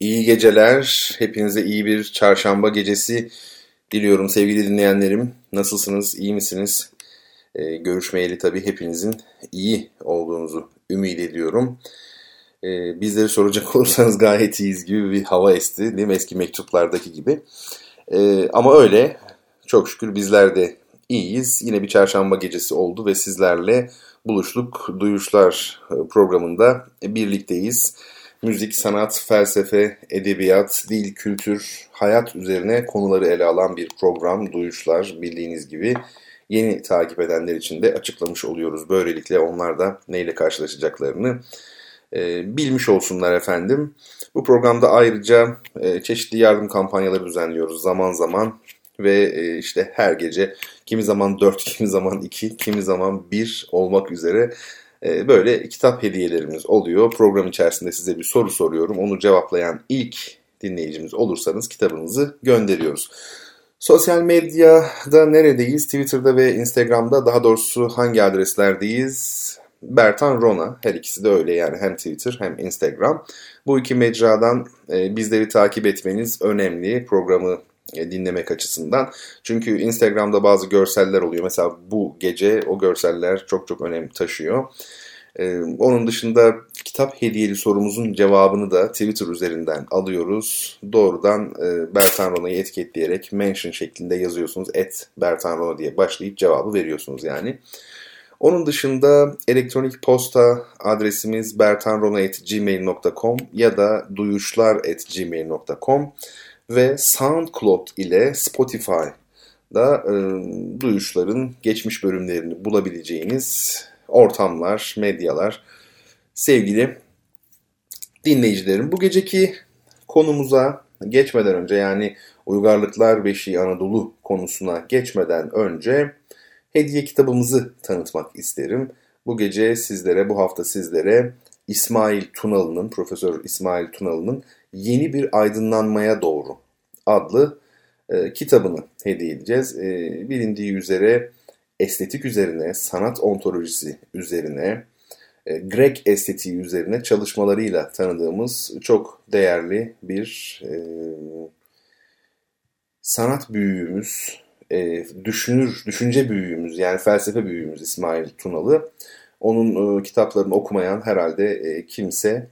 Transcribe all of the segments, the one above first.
iyi geceler. Hepinize iyi bir çarşamba gecesi diliyorum sevgili dinleyenlerim. Nasılsınız, iyi misiniz? Ee, görüşmeyeli tabii hepinizin iyi olduğunuzu ümit ediyorum. Ee, bizleri soracak olursanız gayet iyiyiz gibi bir hava esti değil mi? Eski mektuplardaki gibi. Ee, ama öyle. Çok şükür bizler de iyiyiz. Yine bir çarşamba gecesi oldu ve sizlerle buluştuk. Duyuşlar e, programında birlikteyiz. Müzik, sanat, felsefe, edebiyat, dil, kültür, hayat üzerine konuları ele alan bir program. Duyuşlar bildiğiniz gibi yeni takip edenler için de açıklamış oluyoruz. Böylelikle onlar da neyle karşılaşacaklarını e, bilmiş olsunlar efendim. Bu programda ayrıca e, çeşitli yardım kampanyaları düzenliyoruz zaman zaman ve e, işte her gece kimi zaman 4, kimi zaman 2, kimi zaman 1 olmak üzere böyle kitap hediyelerimiz oluyor. Program içerisinde size bir soru soruyorum. Onu cevaplayan ilk dinleyicimiz olursanız kitabınızı gönderiyoruz. Sosyal medyada neredeyiz? Twitter'da ve Instagram'da daha doğrusu hangi adreslerdeyiz? Bertan Rona her ikisi de öyle yani hem Twitter hem Instagram. Bu iki mecradan e, bizleri takip etmeniz önemli programı dinlemek açısından. Çünkü Instagram'da bazı görseller oluyor. Mesela bu gece o görseller çok çok önem taşıyor. Ee, onun dışında kitap hediyeli sorumuzun cevabını da Twitter üzerinden alıyoruz. Doğrudan e, Bertan Rona'yı etiketleyerek mention şeklinde yazıyorsunuz. Et Bertan Rona diye başlayıp cevabı veriyorsunuz yani. Onun dışında elektronik posta adresimiz bertanrona.gmail.com ya da duyuşlar.gmail.com ve SoundCloud ile Spotify'da e, duyuşların geçmiş bölümlerini bulabileceğiniz ortamlar, medyalar. Sevgili dinleyicilerim bu geceki konumuza geçmeden önce yani Uygarlıklar Beşiği Anadolu konusuna geçmeden önce hediye kitabımızı tanıtmak isterim. Bu gece sizlere, bu hafta sizlere İsmail Tunalı'nın, Profesör İsmail Tunalı'nın Yeni Bir Aydınlanmaya Doğru adlı e, kitabını hediye edeceğiz. E, bilindiği üzere estetik üzerine, sanat ontolojisi üzerine, e, Grek estetiği üzerine çalışmalarıyla tanıdığımız çok değerli bir e, sanat büyüğümüz, e, düşünür, düşünce büyüğümüz yani felsefe büyüğümüz İsmail Tunalı. Onun e, kitaplarını okumayan herhalde e, kimse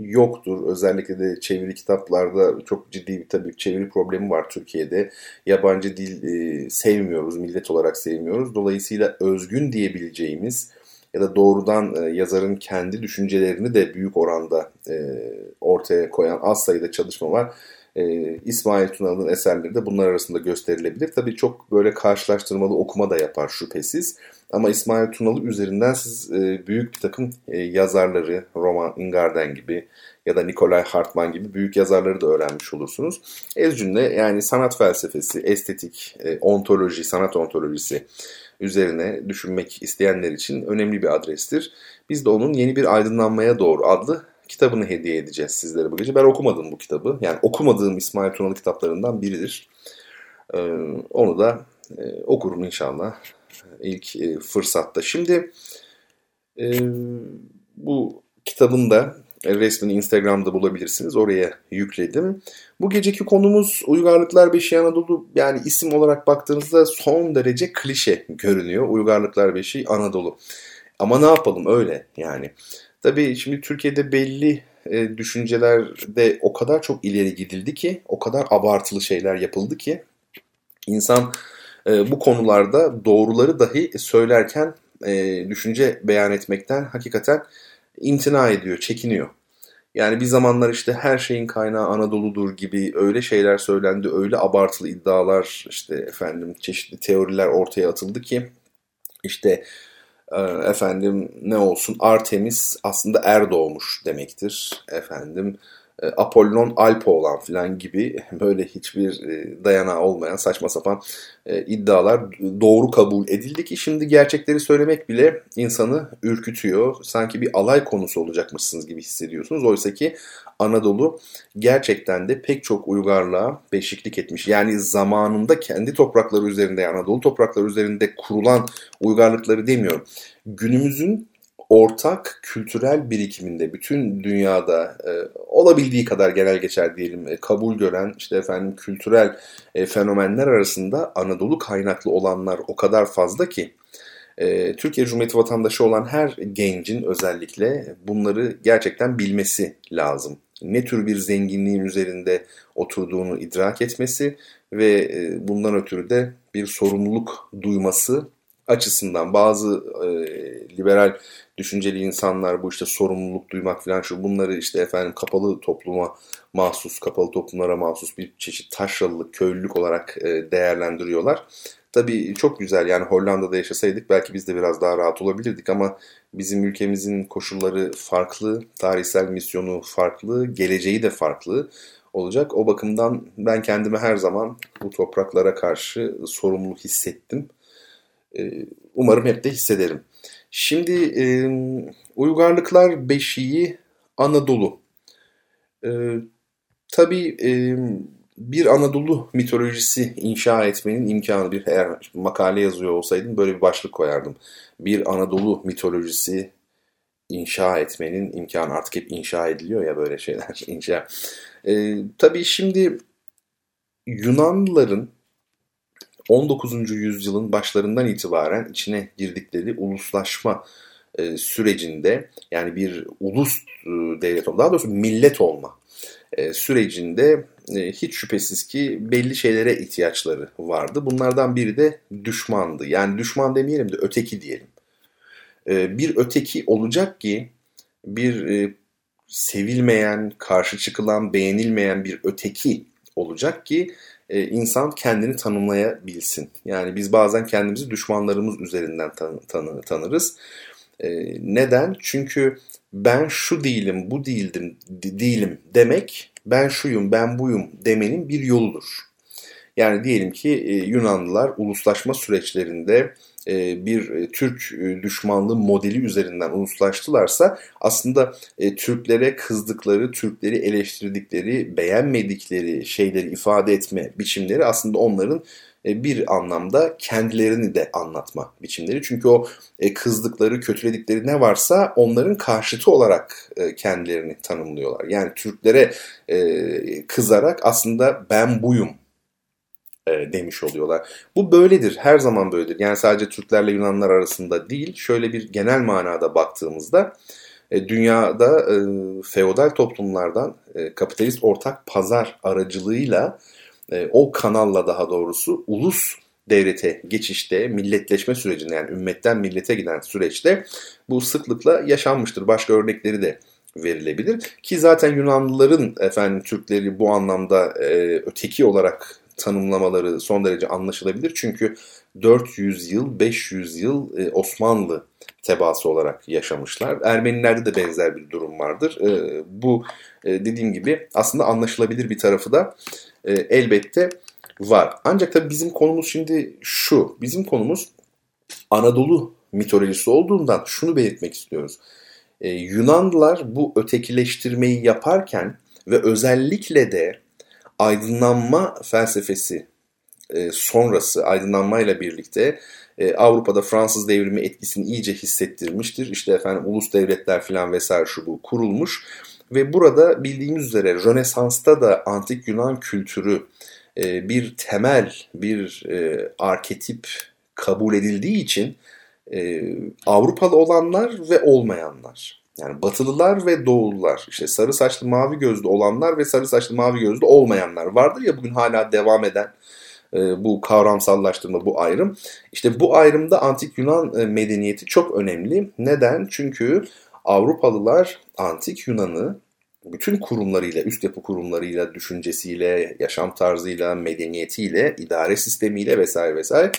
yoktur. Özellikle de çeviri kitaplarda çok ciddi bir tabii çeviri problemi var Türkiye'de. Yabancı dil e, sevmiyoruz, millet olarak sevmiyoruz. Dolayısıyla özgün diyebileceğimiz ya da doğrudan e, yazarın kendi düşüncelerini de büyük oranda e, ortaya koyan az sayıda çalışma var. E, İsmail Tunalı'nın eserleri de bunlar arasında gösterilebilir. Tabii çok böyle karşılaştırmalı okuma da yapar şüphesiz. Ama İsmail Tunalı üzerinden siz e, büyük bir takım e, yazarları, Roman Ingarden gibi ya da Nikolay Hartmann gibi büyük yazarları da öğrenmiş olursunuz. Ez cümle yani sanat felsefesi, estetik, e, ontoloji, sanat ontolojisi üzerine düşünmek isteyenler için önemli bir adrestir. Biz de onun Yeni Bir Aydınlanmaya Doğru adlı kitabını hediye edeceğiz sizlere bu gece. Ben okumadım bu kitabı. Yani okumadığım İsmail Tunalı kitaplarından biridir. Ee, onu da e, okurum inşallah ilk e, fırsatta. Şimdi e, bu kitabın da resmini Instagram'da bulabilirsiniz. Oraya yükledim. Bu geceki konumuz Uygarlıklar Beşiği Anadolu. Yani isim olarak baktığınızda son derece klişe görünüyor. Uygarlıklar Beşiği Anadolu. Ama ne yapalım öyle yani. Tabii şimdi Türkiye'de belli e, düşüncelerde o kadar çok ileri gidildi ki, o kadar abartılı şeyler yapıldı ki insan e, bu konularda doğruları dahi söylerken e, düşünce beyan etmekten hakikaten imtina ediyor, çekiniyor. Yani bir zamanlar işte her şeyin kaynağı Anadolu'dur gibi öyle şeyler söylendi, öyle abartılı iddialar işte efendim çeşitli teoriler ortaya atıldı ki işte efendim ne olsun? Artemis aslında er doğmuş demektir. Efendim e, Apollon Alpo olan falan gibi böyle hiçbir e, dayanağı olmayan saçma sapan e, iddialar doğru kabul edildi ki şimdi gerçekleri söylemek bile insanı ürkütüyor. Sanki bir alay konusu olacakmışsınız gibi hissediyorsunuz. Oysa ki Anadolu gerçekten de pek çok uygarlığa beşiklik etmiş. Yani zamanında kendi toprakları üzerinde, Anadolu toprakları üzerinde kurulan uygarlıkları demiyorum. Günümüzün ortak kültürel birikiminde bütün dünyada e, olabildiği kadar genel geçer diyelim e, kabul gören işte efendim kültürel e, fenomenler arasında Anadolu kaynaklı olanlar o kadar fazla ki e, Türkiye Cumhuriyeti vatandaşı olan her gencin özellikle bunları gerçekten bilmesi lazım. Ne tür bir zenginliğin üzerinde oturduğunu idrak etmesi ve e, bundan ötürü de bir sorumluluk duyması açısından bazı e, liberal düşünceli insanlar bu işte sorumluluk duymak falan şu bunları işte efendim kapalı topluma mahsus, kapalı toplumlara mahsus bir çeşit taşralılık, köylülük olarak e, değerlendiriyorlar. Tabii çok güzel yani Hollanda'da yaşasaydık belki biz de biraz daha rahat olabilirdik ama bizim ülkemizin koşulları farklı, tarihsel misyonu farklı, geleceği de farklı olacak. O bakımdan ben kendime her zaman bu topraklara karşı sorumluluk hissettim. E, umarım hep de hissederim. Şimdi e, uygarlıklar beşiği Anadolu. E, tabii e, bir Anadolu mitolojisi inşa etmenin imkanı bir eğer makale yazıyor olsaydım böyle bir başlık koyardım. Bir Anadolu mitolojisi inşa etmenin imkanı artık hep inşa ediliyor ya böyle şeyler inşa. E, tabii şimdi Yunanlıların 19. yüzyılın başlarından itibaren içine girdikleri uluslaşma e, sürecinde yani bir ulus e, devlet olma, daha doğrusu millet olma e, sürecinde e, hiç şüphesiz ki belli şeylere ihtiyaçları vardı. Bunlardan biri de düşmandı. Yani düşman demeyelim de öteki diyelim. E, bir öteki olacak ki bir e, sevilmeyen, karşı çıkılan, beğenilmeyen bir öteki olacak ki e, insan kendini tanımlayabilsin. Yani biz bazen kendimizi düşmanlarımız üzerinden tan tan tanırız. E, neden? Çünkü ben şu değilim, bu değildim, değilim demek, ben şuyum, ben buyum demenin bir yoludur. Yani diyelim ki e, Yunanlılar uluslaşma süreçlerinde bir e, Türk e, düşmanlığı modeli üzerinden uluslaştılarsa aslında Türklere kızdıkları, Türkleri eleştirdikleri, beğenmedikleri şeyleri ifade etme biçimleri aslında onların bir anlamda kendilerini de anlatma biçimleri. Çünkü o kızdıkları, kötüledikleri ne varsa onların karşıtı olarak kendilerini tanımlıyorlar. Yani Türklere kızarak aslında ben buyum e, demiş oluyorlar. Bu böyledir, her zaman böyledir. Yani sadece Türklerle Yunanlar arasında değil, şöyle bir genel manada baktığımızda e, dünyada e, feodal toplumlardan e, kapitalist ortak pazar aracılığıyla e, o kanalla daha doğrusu ulus devlete geçişte, milletleşme sürecinde yani ümmetten millete giden süreçte bu sıklıkla yaşanmıştır. Başka örnekleri de verilebilir. Ki zaten Yunanlıların efendim Türkleri bu anlamda e, öteki olarak tanımlamaları son derece anlaşılabilir. Çünkü 400 yıl, 500 yıl e, Osmanlı tebaası olarak yaşamışlar. Ermenilerde de benzer bir durum vardır. E, bu e, dediğim gibi aslında anlaşılabilir bir tarafı da elbette var. Ancak tabii bizim konumuz şimdi şu. Bizim konumuz Anadolu mitolojisi olduğundan şunu belirtmek istiyoruz. Yunanlılar bu ötekileştirmeyi yaparken ve özellikle de aydınlanma felsefesi e, sonrası aydınlanmayla birlikte e, Avrupa'da Fransız devrimi etkisini iyice hissettirmiştir. İşte efendim ulus devletler filan vesaire şu bu kurulmuş ve burada bildiğimiz üzere Rönesans'ta da antik Yunan kültürü e, bir temel, bir e, arketip kabul edildiği için e, Avrupalı olanlar ve olmayanlar yani batılılar ve doğulular, işte sarı saçlı mavi gözlü olanlar ve sarı saçlı mavi gözlü olmayanlar vardır ya bugün hala devam eden e, bu kavramsallaştırma, bu ayrım. İşte bu ayrımda antik Yunan e, medeniyeti çok önemli. Neden? Çünkü Avrupalılar antik Yunan'ı bütün kurumlarıyla, üst yapı kurumlarıyla, düşüncesiyle, yaşam tarzıyla, medeniyetiyle, idare sistemiyle vesaire vesaire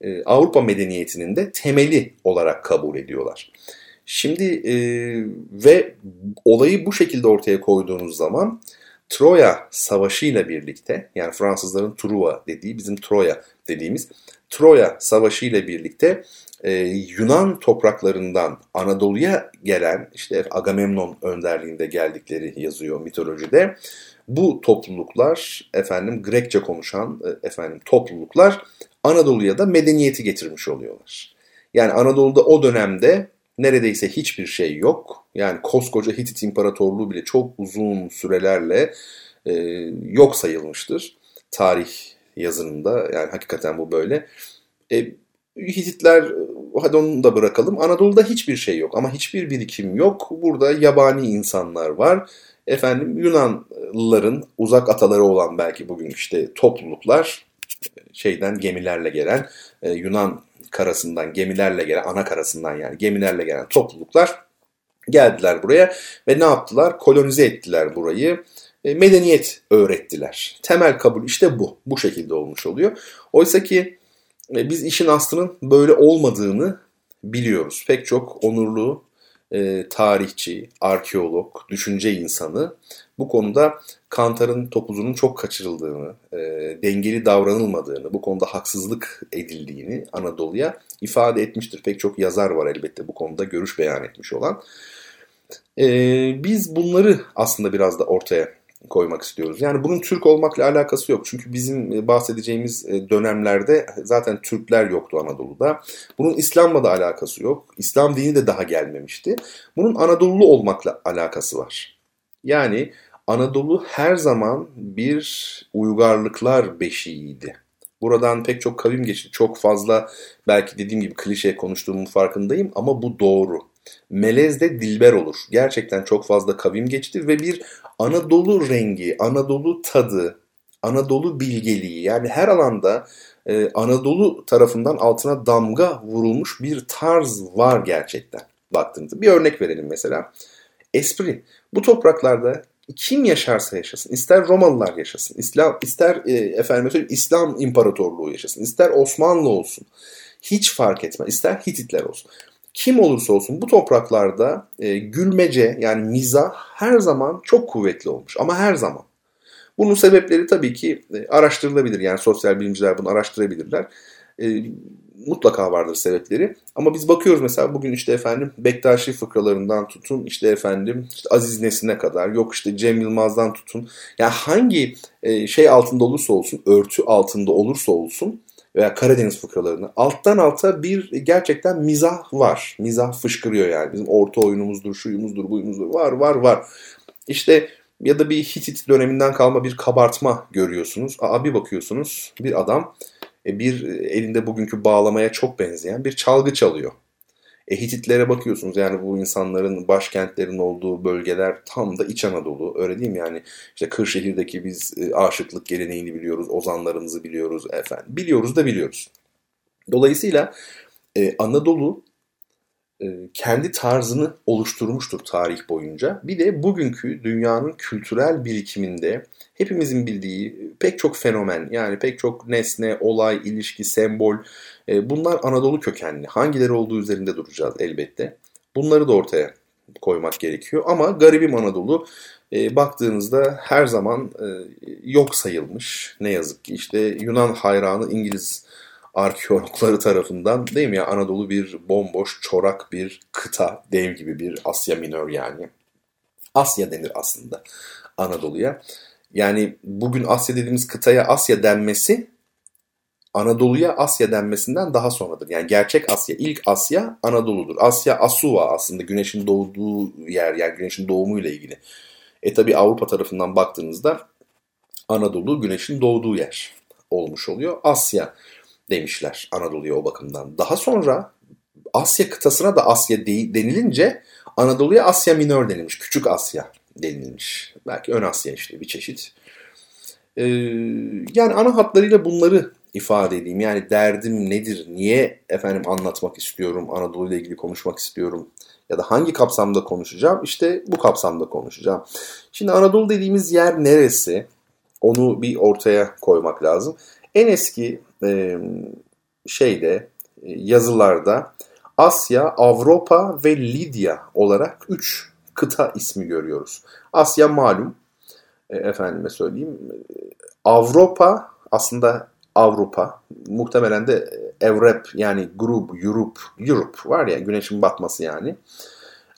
e, Avrupa medeniyetinin de temeli olarak kabul ediyorlar. Şimdi e, ve olayı bu şekilde ortaya koyduğunuz zaman Troya Savaşı ile birlikte yani Fransızların Truva dediği bizim Troya dediğimiz Troya Savaşı ile birlikte e, Yunan topraklarından Anadolu'ya gelen işte Agamemnon önderliğinde geldikleri yazıyor mitolojide. Bu topluluklar efendim Grekçe konuşan e, efendim topluluklar Anadolu'ya da medeniyeti getirmiş oluyorlar. Yani Anadolu'da o dönemde neredeyse hiçbir şey yok. Yani koskoca Hitit İmparatorluğu bile çok uzun sürelerle e, yok sayılmıştır. Tarih yazınında yani hakikaten bu böyle. E, Hititler hadi onu da bırakalım. Anadolu'da hiçbir şey yok ama hiçbir birikim yok. Burada yabani insanlar var. Efendim Yunanlıların uzak ataları olan belki bugün işte topluluklar şeyden gemilerle gelen e, Yunan karasından gemilerle gelen ana karasından yani gemilerle gelen topluluklar geldiler buraya ve ne yaptılar? Kolonize ettiler burayı. E, medeniyet öğrettiler. Temel kabul işte bu. Bu şekilde olmuş oluyor. Oysa ki e, biz işin aslının böyle olmadığını biliyoruz. Pek çok onurlu e, tarihçi, arkeolog, düşünce insanı bu konuda Kantar'ın topuzunun çok kaçırıldığını, e, dengeli davranılmadığını, bu konuda haksızlık edildiğini Anadolu'ya ifade etmiştir. Pek çok yazar var elbette bu konuda görüş beyan etmiş olan. E, biz bunları aslında biraz da ortaya koymak istiyoruz. Yani bunun Türk olmakla alakası yok. Çünkü bizim e, bahsedeceğimiz e, dönemlerde zaten Türkler yoktu Anadolu'da. Bunun İslam'la da alakası yok. İslam dini de daha gelmemişti. Bunun Anadolu olmakla alakası var. Yani Anadolu her zaman bir uygarlıklar beşiğiydi. Buradan pek çok kavim geçti. Çok fazla belki dediğim gibi klişe konuştuğumun farkındayım ama bu doğru. Melez'de Dilber olur. Gerçekten çok fazla kavim geçti ve bir Anadolu rengi, Anadolu tadı, Anadolu bilgeliği yani her alanda e, Anadolu tarafından altına damga vurulmuş bir tarz var gerçekten baktığınızda. Bir örnek verelim mesela. Espri. Bu topraklarda kim yaşarsa yaşasın, ister Romalılar yaşasın, İslam, ister e, efendim İslam İmparatorluğu yaşasın, ister Osmanlı olsun, hiç fark etmez, ister Hititler olsun kim olursa olsun bu topraklarda e, gülmece yani miza her zaman çok kuvvetli olmuş ama her zaman. Bunun sebepleri tabii ki e, araştırılabilir yani sosyal bilimciler bunu araştırabilirler. E, mutlaka vardır sebepleri. Ama biz bakıyoruz mesela bugün işte efendim Bektaşi fıkralarından tutun işte efendim işte Aziz Nesin'e kadar yok işte Cem Yılmaz'dan tutun. Yani hangi e, şey altında olursa olsun örtü altında olursa olsun veya Karadeniz fıkralarını alttan alta bir gerçekten mizah var. Mizah fışkırıyor yani. Bizim orta oyunumuzdur, şuyumuzdur, buyumuzdur. Var, var, var. İşte ya da bir Hitit döneminden kalma bir kabartma görüyorsunuz. Aa, bir bakıyorsunuz bir adam bir elinde bugünkü bağlamaya çok benzeyen bir çalgı çalıyor. E, Hititlere bakıyorsunuz yani bu insanların başkentlerin olduğu bölgeler tam da İç Anadolu öyle değil mi? Yani işte Kırşehir'deki biz e, aşıklık geleneğini biliyoruz, ozanlarımızı biliyoruz efendim. Biliyoruz da biliyoruz. Dolayısıyla e, Anadolu e, kendi tarzını oluşturmuştur tarih boyunca. Bir de bugünkü dünyanın kültürel birikiminde hepimizin bildiği pek çok fenomen yani pek çok nesne, olay, ilişki, sembol e, bunlar Anadolu kökenli. Hangileri olduğu üzerinde duracağız elbette. Bunları da ortaya koymak gerekiyor. Ama garibim Anadolu e, baktığınızda her zaman e, yok sayılmış. Ne yazık ki işte Yunan hayranı İngiliz arkeologları tarafından değil mi ya Anadolu bir bomboş çorak bir kıta dev gibi bir Asya Minör yani. Asya denir aslında Anadolu'ya. Yani bugün Asya dediğimiz kıtaya Asya denmesi Anadolu'ya Asya denmesinden daha sonradır. Yani gerçek Asya, ilk Asya Anadolu'dur. Asya Asuva aslında güneşin doğduğu yer yani güneşin doğumuyla ilgili. E tabi Avrupa tarafından baktığınızda Anadolu güneşin doğduğu yer olmuş oluyor. Asya demişler Anadolu'ya o bakımdan. Daha sonra Asya kıtasına da Asya denilince Anadolu'ya Asya Minör denilmiş. Küçük Asya denilmiş. Belki Ön Asya işte bir çeşit. Ee, yani ana hatlarıyla bunları ifade edeyim. Yani derdim nedir? Niye efendim anlatmak istiyorum? Anadolu ile ilgili konuşmak istiyorum. Ya da hangi kapsamda konuşacağım? İşte bu kapsamda konuşacağım. Şimdi Anadolu dediğimiz yer neresi? Onu bir ortaya koymak lazım. En eski e, şeyde yazılarda Asya, Avrupa ve Lidya olarak üç kıta ismi görüyoruz. Asya malum, e, efendime söyleyeyim. Avrupa aslında Avrupa, muhtemelen de Evrep yani grup, Europe, Europe var ya güneşin batması yani.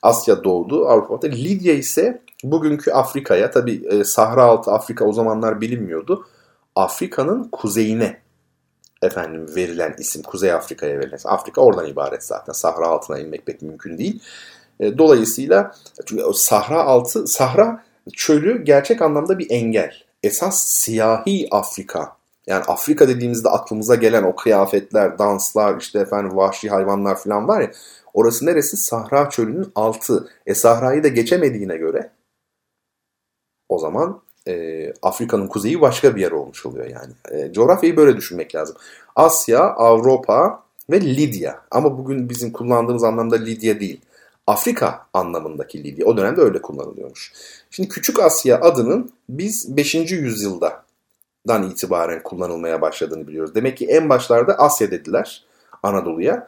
Asya doğdu, Avrupa'da. Lidya ise bugünkü Afrika'ya, tabi e, Sahra altı Afrika o zamanlar bilinmiyordu. Afrika'nın kuzeyine efendim verilen isim Kuzey Afrika'ya verilen. Afrika oradan ibaret zaten. Sahra altına inmek pek mümkün değil. E, dolayısıyla çünkü o Sahra altı Sahra çölü gerçek anlamda bir engel. Esas siyahi Afrika. Yani Afrika dediğimizde aklımıza gelen o kıyafetler, danslar, işte efendim vahşi hayvanlar falan var ya. Orası neresi? Sahra çölünün altı. E Sahra'yı da geçemediğine göre o zaman e, Afrika'nın kuzeyi başka bir yer olmuş oluyor yani. E, coğrafyayı böyle düşünmek lazım. Asya, Avrupa ve Lidya. Ama bugün bizim kullandığımız anlamda Lidya değil. Afrika anlamındaki Lidya. O dönemde öyle kullanılıyormuş. Şimdi Küçük Asya adının biz 5. yüzyıldan itibaren kullanılmaya başladığını biliyoruz. Demek ki en başlarda Asya dediler Anadolu'ya.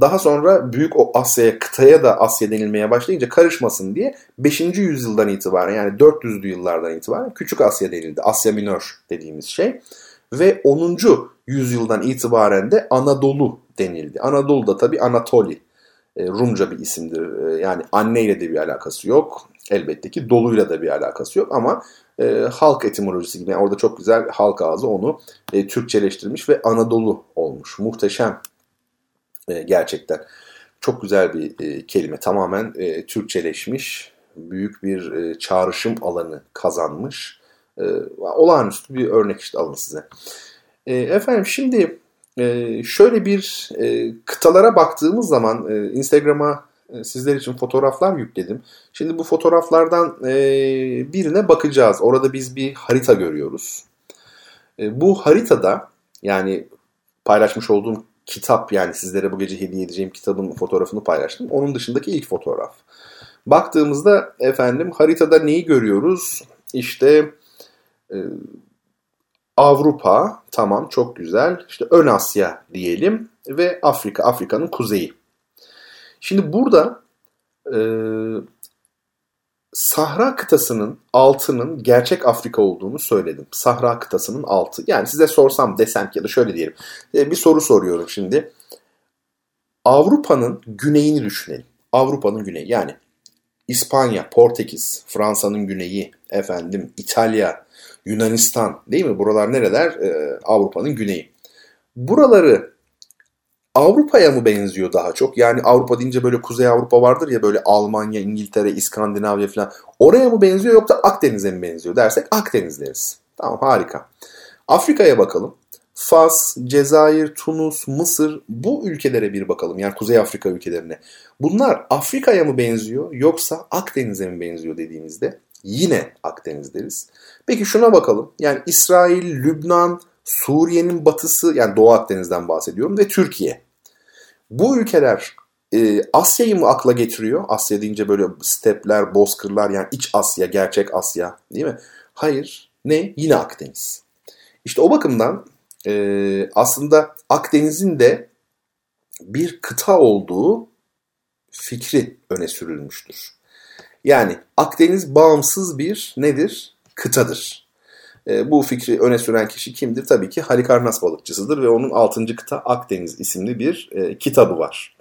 Daha sonra büyük o Asya'ya, kıtaya da Asya denilmeye başlayınca karışmasın diye 5. yüzyıldan itibaren yani 400'lü yıllardan itibaren Küçük Asya denildi. Asya Minör dediğimiz şey. Ve 10. yüzyıldan itibaren de Anadolu denildi. Anadolu da tabi Anatoli. E, Rumca bir isimdir. E, yani anneyle de bir alakası yok. Elbette ki doluyla da bir alakası yok ama e, halk etimolojisi gibi yani orada çok güzel halk ağzı onu e, Türkçeleştirmiş ve Anadolu olmuş. Muhteşem e, gerçekten. Çok güzel bir e, kelime. Tamamen e, Türkçeleşmiş. Büyük bir e, çağrışım alanı kazanmış. E, olağanüstü bir örnek işte alın size. E, efendim şimdi e, şöyle bir e, kıtalara baktığımız zaman e, Instagram'a e, sizler için fotoğraflar yükledim. Şimdi bu fotoğraflardan e, birine bakacağız. Orada biz bir harita görüyoruz. E, bu haritada yani paylaşmış olduğum kitap yani sizlere bu gece hediye edeceğim kitabın fotoğrafını paylaştım. Onun dışındaki ilk fotoğraf. Baktığımızda efendim haritada neyi görüyoruz? İşte e, Avrupa tamam çok güzel. İşte Ön Asya diyelim ve Afrika, Afrika'nın kuzeyi. Şimdi burada e, Sahra kıtasının altının gerçek Afrika olduğunu söyledim. Sahra kıtasının altı. Yani size sorsam desem ki ya da şöyle diyelim. E, bir soru soruyorum şimdi. Avrupa'nın güneyini düşünelim. Avrupa'nın güneyi yani İspanya, Portekiz, Fransa'nın güneyi, efendim İtalya, Yunanistan değil mi? Buralar nereler? Ee, Avrupa'nın güneyi. Buraları Avrupa'ya mı benziyor daha çok? Yani Avrupa deyince böyle Kuzey Avrupa vardır ya böyle Almanya, İngiltere, İskandinavya falan. Oraya mı benziyor yoksa Akdeniz'e mi benziyor dersek Akdeniz deriz. Tamam harika. Afrika'ya bakalım. Fas, Cezayir, Tunus, Mısır bu ülkelere bir bakalım. Yani Kuzey Afrika ülkelerine. Bunlar Afrika'ya mı benziyor yoksa Akdeniz'e mi benziyor dediğimizde yine Akdeniz deriz. Peki şuna bakalım. Yani İsrail, Lübnan, Suriye'nin batısı yani Doğu Akdeniz'den bahsediyorum ve Türkiye. Bu ülkeler e, Asya'yı mı akla getiriyor? Asya deyince böyle stepler, bozkırlar yani iç Asya, gerçek Asya değil mi? Hayır. Ne? Yine Akdeniz. İşte o bakımdan e, aslında Akdeniz'in de bir kıta olduğu fikri öne sürülmüştür. Yani Akdeniz bağımsız bir nedir? Kıtadır. E, bu fikri öne süren kişi kimdir? Tabii ki Halikarnas balıkçısıdır ve onun 6. kıta Akdeniz isimli bir e, kitabı var.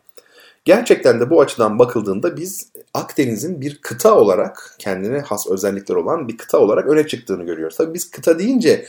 Gerçekten de bu açıdan bakıldığında biz Akdeniz'in bir kıta olarak kendine has özellikler olan bir kıta olarak öne çıktığını görüyoruz. Tabii biz kıta deyince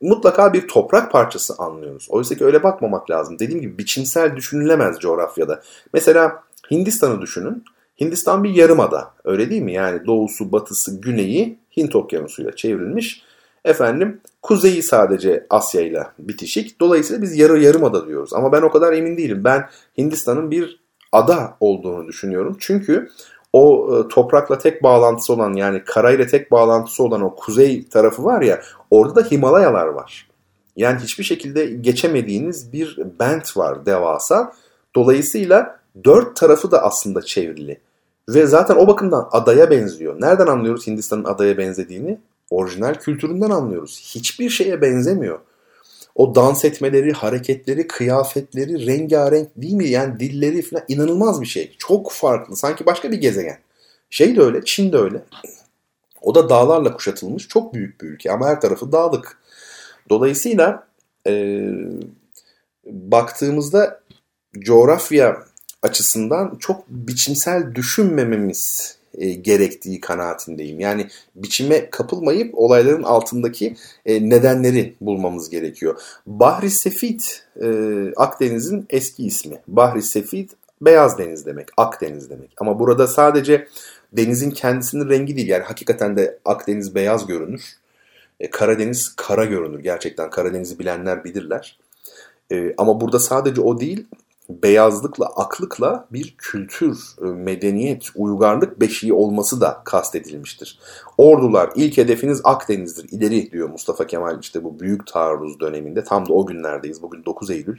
mutlaka bir toprak parçası anlıyoruz. Oysa ki öyle bakmamak lazım. Dediğim gibi biçimsel düşünülemez coğrafyada. Mesela Hindistan'ı düşünün. Hindistan bir yarımada öyle değil mi? Yani doğusu, batısı, güneyi Hint okyanusuyla çevrilmiş. Efendim kuzeyi sadece Asya ile bitişik. Dolayısıyla biz yarı yarımada diyoruz. Ama ben o kadar emin değilim. Ben Hindistan'ın bir ada olduğunu düşünüyorum. Çünkü o e, toprakla tek bağlantısı olan yani karayla tek bağlantısı olan o kuzey tarafı var ya orada da Himalayalar var. Yani hiçbir şekilde geçemediğiniz bir bent var devasa. Dolayısıyla dört tarafı da aslında çevrili. Ve zaten o bakımdan adaya benziyor. Nereden anlıyoruz Hindistan'ın adaya benzediğini? Orijinal kültüründen anlıyoruz. Hiçbir şeye benzemiyor. o dans etmeleri, hareketleri, kıyafetleri, rengarenk değil mi? Yani dilleri falan inanılmaz bir şey. Çok farklı. Sanki başka bir gezegen. Şey de öyle, Çin de öyle. O da dağlarla kuşatılmış çok büyük bir ülke ama her tarafı dağlık. Dolayısıyla e, baktığımızda coğrafya açısından çok biçimsel düşünmememiz e, gerektiği kanaatindeyim. Yani biçime kapılmayıp olayların altındaki e, nedenleri bulmamız gerekiyor. Bahri Sefit e, Akdeniz'in eski ismi. Bahri Sefit Beyaz Deniz demek, Akdeniz demek. Ama burada sadece denizin kendisinin rengi değil. Yani hakikaten de Akdeniz beyaz görünür. E, Karadeniz kara görünür. Gerçekten Karadeniz'i bilenler bilirler. E, ama burada sadece o değil, beyazlıkla, aklıkla bir kültür, e, medeniyet, uygarlık beşiği olması da kastedilmiştir. Ordular ilk hedefiniz Akdeniz'dir, ileri diyor Mustafa Kemal işte bu büyük taarruz döneminde. Tam da o günlerdeyiz. Bugün 9 Eylül.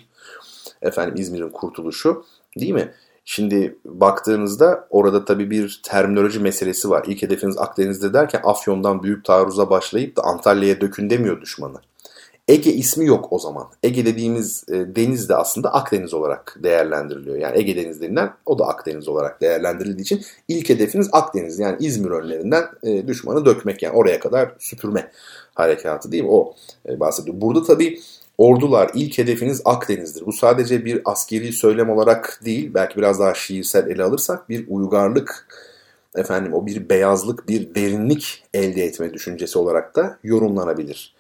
Efendim İzmir'in kurtuluşu değil mi? Şimdi baktığınızda orada tabii bir terminoloji meselesi var. İlk hedefiniz Akdeniz'de derken Afyon'dan büyük taarruza başlayıp da Antalya'ya dökün demiyor düşmanı. Ege ismi yok o zaman. Ege dediğimiz e, deniz de aslında Akdeniz olarak değerlendiriliyor. Yani Ege Deniz denilen o da Akdeniz olarak değerlendirildiği için ilk hedefiniz Akdeniz. Yani İzmir önlerinden e, düşmanı dökmek yani oraya kadar süpürme harekatı değil mi? O e, bahsediyor. Burada tabii ordular ilk hedefiniz Akdeniz'dir. Bu sadece bir askeri söylem olarak değil belki biraz daha şiirsel ele alırsak bir uygarlık efendim o bir beyazlık bir derinlik elde etme düşüncesi olarak da yorumlanabilir.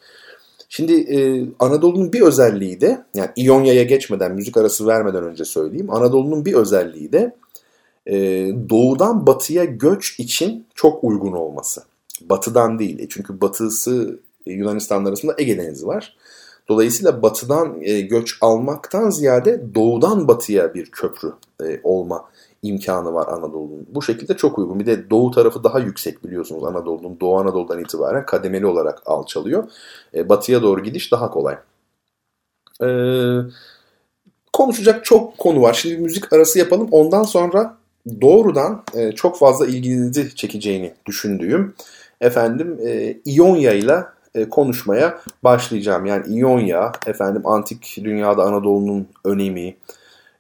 Şimdi e, Anadolu'nun bir özelliği de yani İonya'ya geçmeden müzik arası vermeden önce söyleyeyim. Anadolu'nun bir özelliği de e, doğudan batıya göç için çok uygun olması. Batıdan değil. E, çünkü batısı e, Yunanistan arasında Ege Denizi var. Dolayısıyla batıdan e, göç almaktan ziyade doğudan batıya bir köprü e, olma imkanı var Anadolu'nun. Bu şekilde çok uygun. Bir de doğu tarafı daha yüksek biliyorsunuz Anadolu'nun. Doğu Anadolu'dan itibaren kademeli olarak alçalıyor. E, batıya doğru gidiş daha kolay. E, konuşacak çok konu var. Şimdi bir müzik arası yapalım. Ondan sonra doğrudan e, çok fazla ilginizi çekeceğini düşündüğüm efendim e, İonya ile e, konuşmaya başlayacağım. Yani İonya, efendim antik dünyada Anadolu'nun önemi,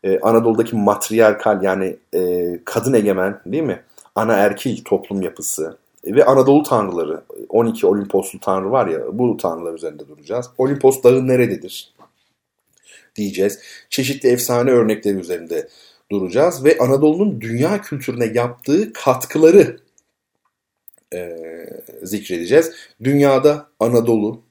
e, Anadolu'daki matriarkal yani e, kadın egemen değil mi? Ana erkil toplum yapısı ve Anadolu tanrıları 12 Olimposlu tanrı var ya bu tanrılar üzerinde duracağız. Olimpos dağı nerededir diyeceğiz. Çeşitli efsane örnekleri üzerinde duracağız ve Anadolu'nun dünya kültürüne yaptığı katkıları e, zikredeceğiz. Dünyada Anadolu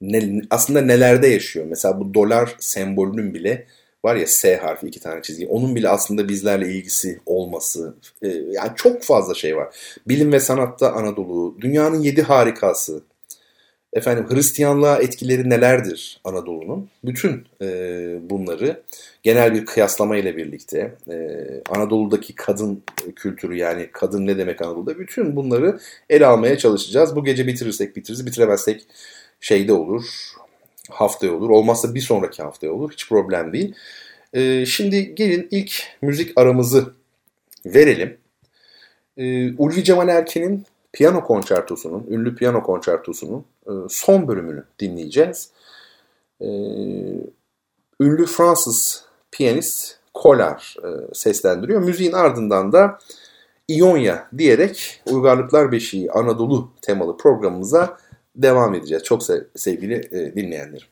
ne, aslında nelerde yaşıyor? Mesela bu dolar sembolünün bile var ya S harfi iki tane çizgi. Onun bile aslında bizlerle ilgisi olması. E, yani çok fazla şey var. Bilim ve sanatta Anadolu, dünyanın yedi harikası. Efendim Hristiyanlığa etkileri nelerdir Anadolu'nun? Bütün e, bunları genel bir kıyaslama ile birlikte e, Anadolu'daki kadın kültürü yani kadın ne demek Anadolu'da bütün bunları ele almaya çalışacağız. Bu gece bitirirsek bitiririz, bitiremezsek şeyde olur, haftaya olur. Olmazsa bir sonraki haftaya olur. Hiç problem değil. E, şimdi gelin ilk müzik aramızı verelim. E, Ulvi Cemal Erken'in piyano konçertosunun, ünlü piyano konçertosunun e, son bölümünü dinleyeceğiz. E, ünlü Fransız piyanist Kolar e, seslendiriyor. Müziğin ardından da İonya diyerek Uygarlıklar Beşiği Anadolu temalı programımıza devam edeceğiz. Çok sevgili e, dinleyenlerim.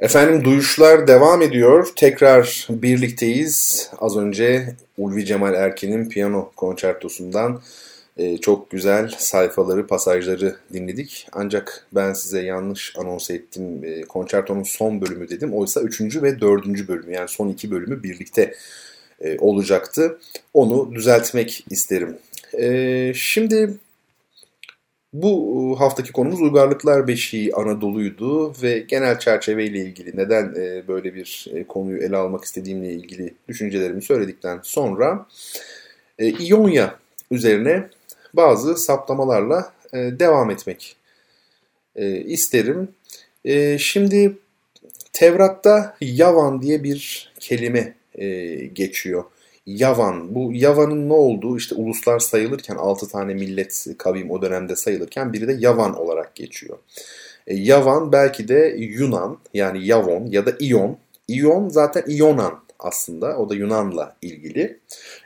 Efendim duyuşlar devam ediyor. Tekrar birlikteyiz. Az önce Ulvi Cemal Erkin'in piyano konçertosundan e, çok güzel sayfaları, pasajları dinledik. Ancak ben size yanlış anons ettim. E, konçertonun son bölümü dedim. Oysa üçüncü ve dördüncü bölümü yani son iki bölümü birlikte e, olacaktı. Onu düzeltmek isterim. Şimdi bu haftaki konumuz Uygarlıklar Beşiği Anadolu'ydu ve genel çerçeveyle ilgili neden böyle bir konuyu ele almak istediğimle ilgili düşüncelerimi söyledikten sonra İonya üzerine bazı saptamalarla devam etmek isterim. Şimdi Tevrat'ta Yavan diye bir kelime geçiyor. Yavan. Bu Yavan'ın ne olduğu işte uluslar sayılırken 6 tane millet kavim o dönemde sayılırken biri de Yavan olarak geçiyor. E, Yavan belki de Yunan yani Yavon ya da İyon. İyon zaten İyonan aslında. O da Yunan'la ilgili.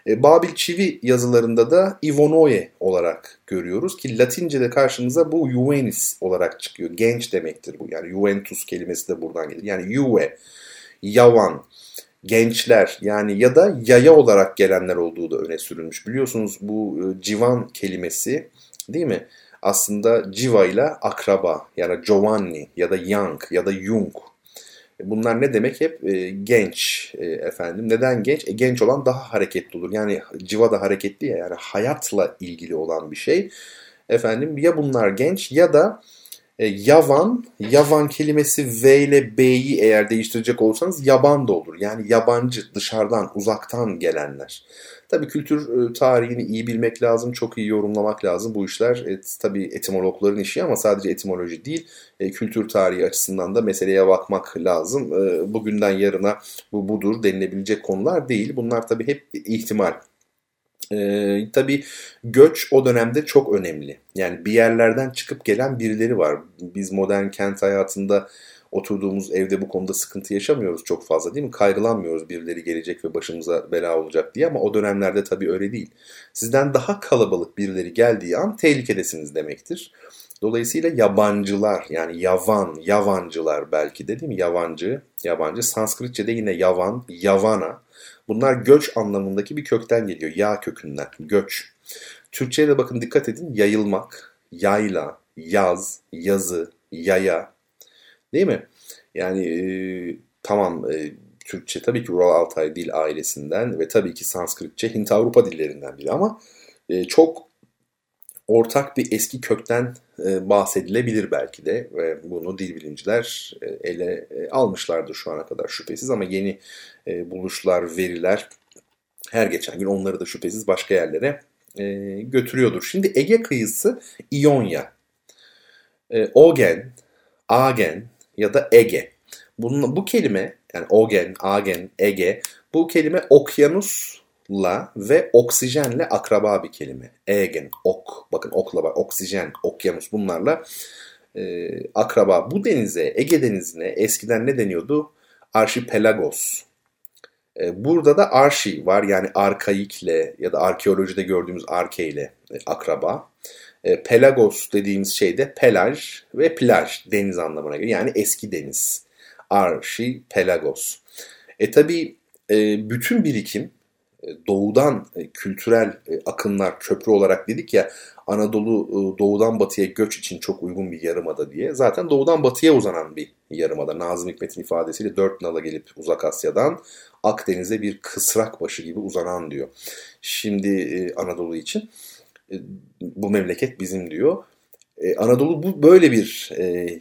E, Babil Çivi yazılarında da Ivonoe olarak görüyoruz ki Latince'de karşımıza bu Juvenis olarak çıkıyor. Genç demektir bu. Yani Juventus kelimesi de buradan gelir. Yani Juve, Yavan, gençler yani ya da yaya olarak gelenler olduğu da öne sürülmüş. Biliyorsunuz bu e, civan kelimesi değil mi? Aslında civa ile akraba yani Giovanni ya da Young ya da Jung. Bunlar ne demek? Hep e, genç e, efendim. Neden genç? E, genç olan daha hareketli olur. Yani civa da hareketli ya yani hayatla ilgili olan bir şey. Efendim ya bunlar genç ya da e, yavan, yavan kelimesi V ile B'yi eğer değiştirecek olsanız yaban da olur. Yani yabancı, dışarıdan, uzaktan gelenler. Tabii kültür e, tarihini iyi bilmek lazım, çok iyi yorumlamak lazım. Bu işler et, tabii etimologların işi ama sadece etimoloji değil, e, kültür tarihi açısından da meseleye bakmak lazım. E, bugünden yarına bu budur denilebilecek konular değil. Bunlar tabii hep ihtimal. Ee, tabii göç o dönemde çok önemli. Yani bir yerlerden çıkıp gelen birileri var. Biz modern kent hayatında oturduğumuz evde bu konuda sıkıntı yaşamıyoruz çok fazla değil mi? Kaygılanmıyoruz birileri gelecek ve başımıza bela olacak diye ama o dönemlerde tabii öyle değil. Sizden daha kalabalık birileri geldiği an tehlikedesiniz demektir. Dolayısıyla yabancılar yani yavan, yavancılar belki de değil mi? Yavancı, yabancı. Sanskritçe'de yine yavan, yavana Bunlar göç anlamındaki bir kökten geliyor. Yağ kökünden. Göç. Türkçe'ye de bakın dikkat edin. Yayılmak, yayla, yaz, yazı, yaya. Değil mi? Yani e, tamam e, Türkçe tabii ki Ural Altay dil ailesinden ve tabii ki Sanskritçe Hint-Avrupa dillerinden biri ama e, çok ortak bir eski kökten bahsedilebilir belki de ve bunu dil bilimciler e, ele e, almışlardır şu ana kadar şüphesiz ama yeni buluşlar, veriler her geçen gün onları da şüphesiz başka yerlere götürüyordur. Şimdi Ege kıyısı İonya, Ogen, Agen ya da Ege. Bunun, bu kelime yani Ogen, Agen, Ege bu kelime okyanus la ve oksijenle akraba bir kelime. Egen, ok. Bakın okla var. Oksijen, okyanus bunlarla e, akraba. Bu denize, Ege denizine eskiden ne deniyordu? Arşipelagos. E, burada da arşi var. Yani arkaikle ya da arkeolojide gördüğümüz arke ile e, akraba. E, pelagos dediğimiz şey de pelaj ve plaj deniz anlamına geliyor. Yani eski deniz. Arşipelagos. E tabi e, bütün birikim doğudan e, kültürel e, akınlar köprü olarak dedik ya Anadolu doğudan batıya göç için çok uygun bir yarımada diye. Zaten doğudan batıya uzanan bir yarımada. Nazım Hikmet'in ifadesiyle dört nala gelip uzak Asya'dan Akdeniz'e bir kısrak başı gibi uzanan diyor. Şimdi Anadolu için bu memleket bizim diyor. Anadolu bu böyle bir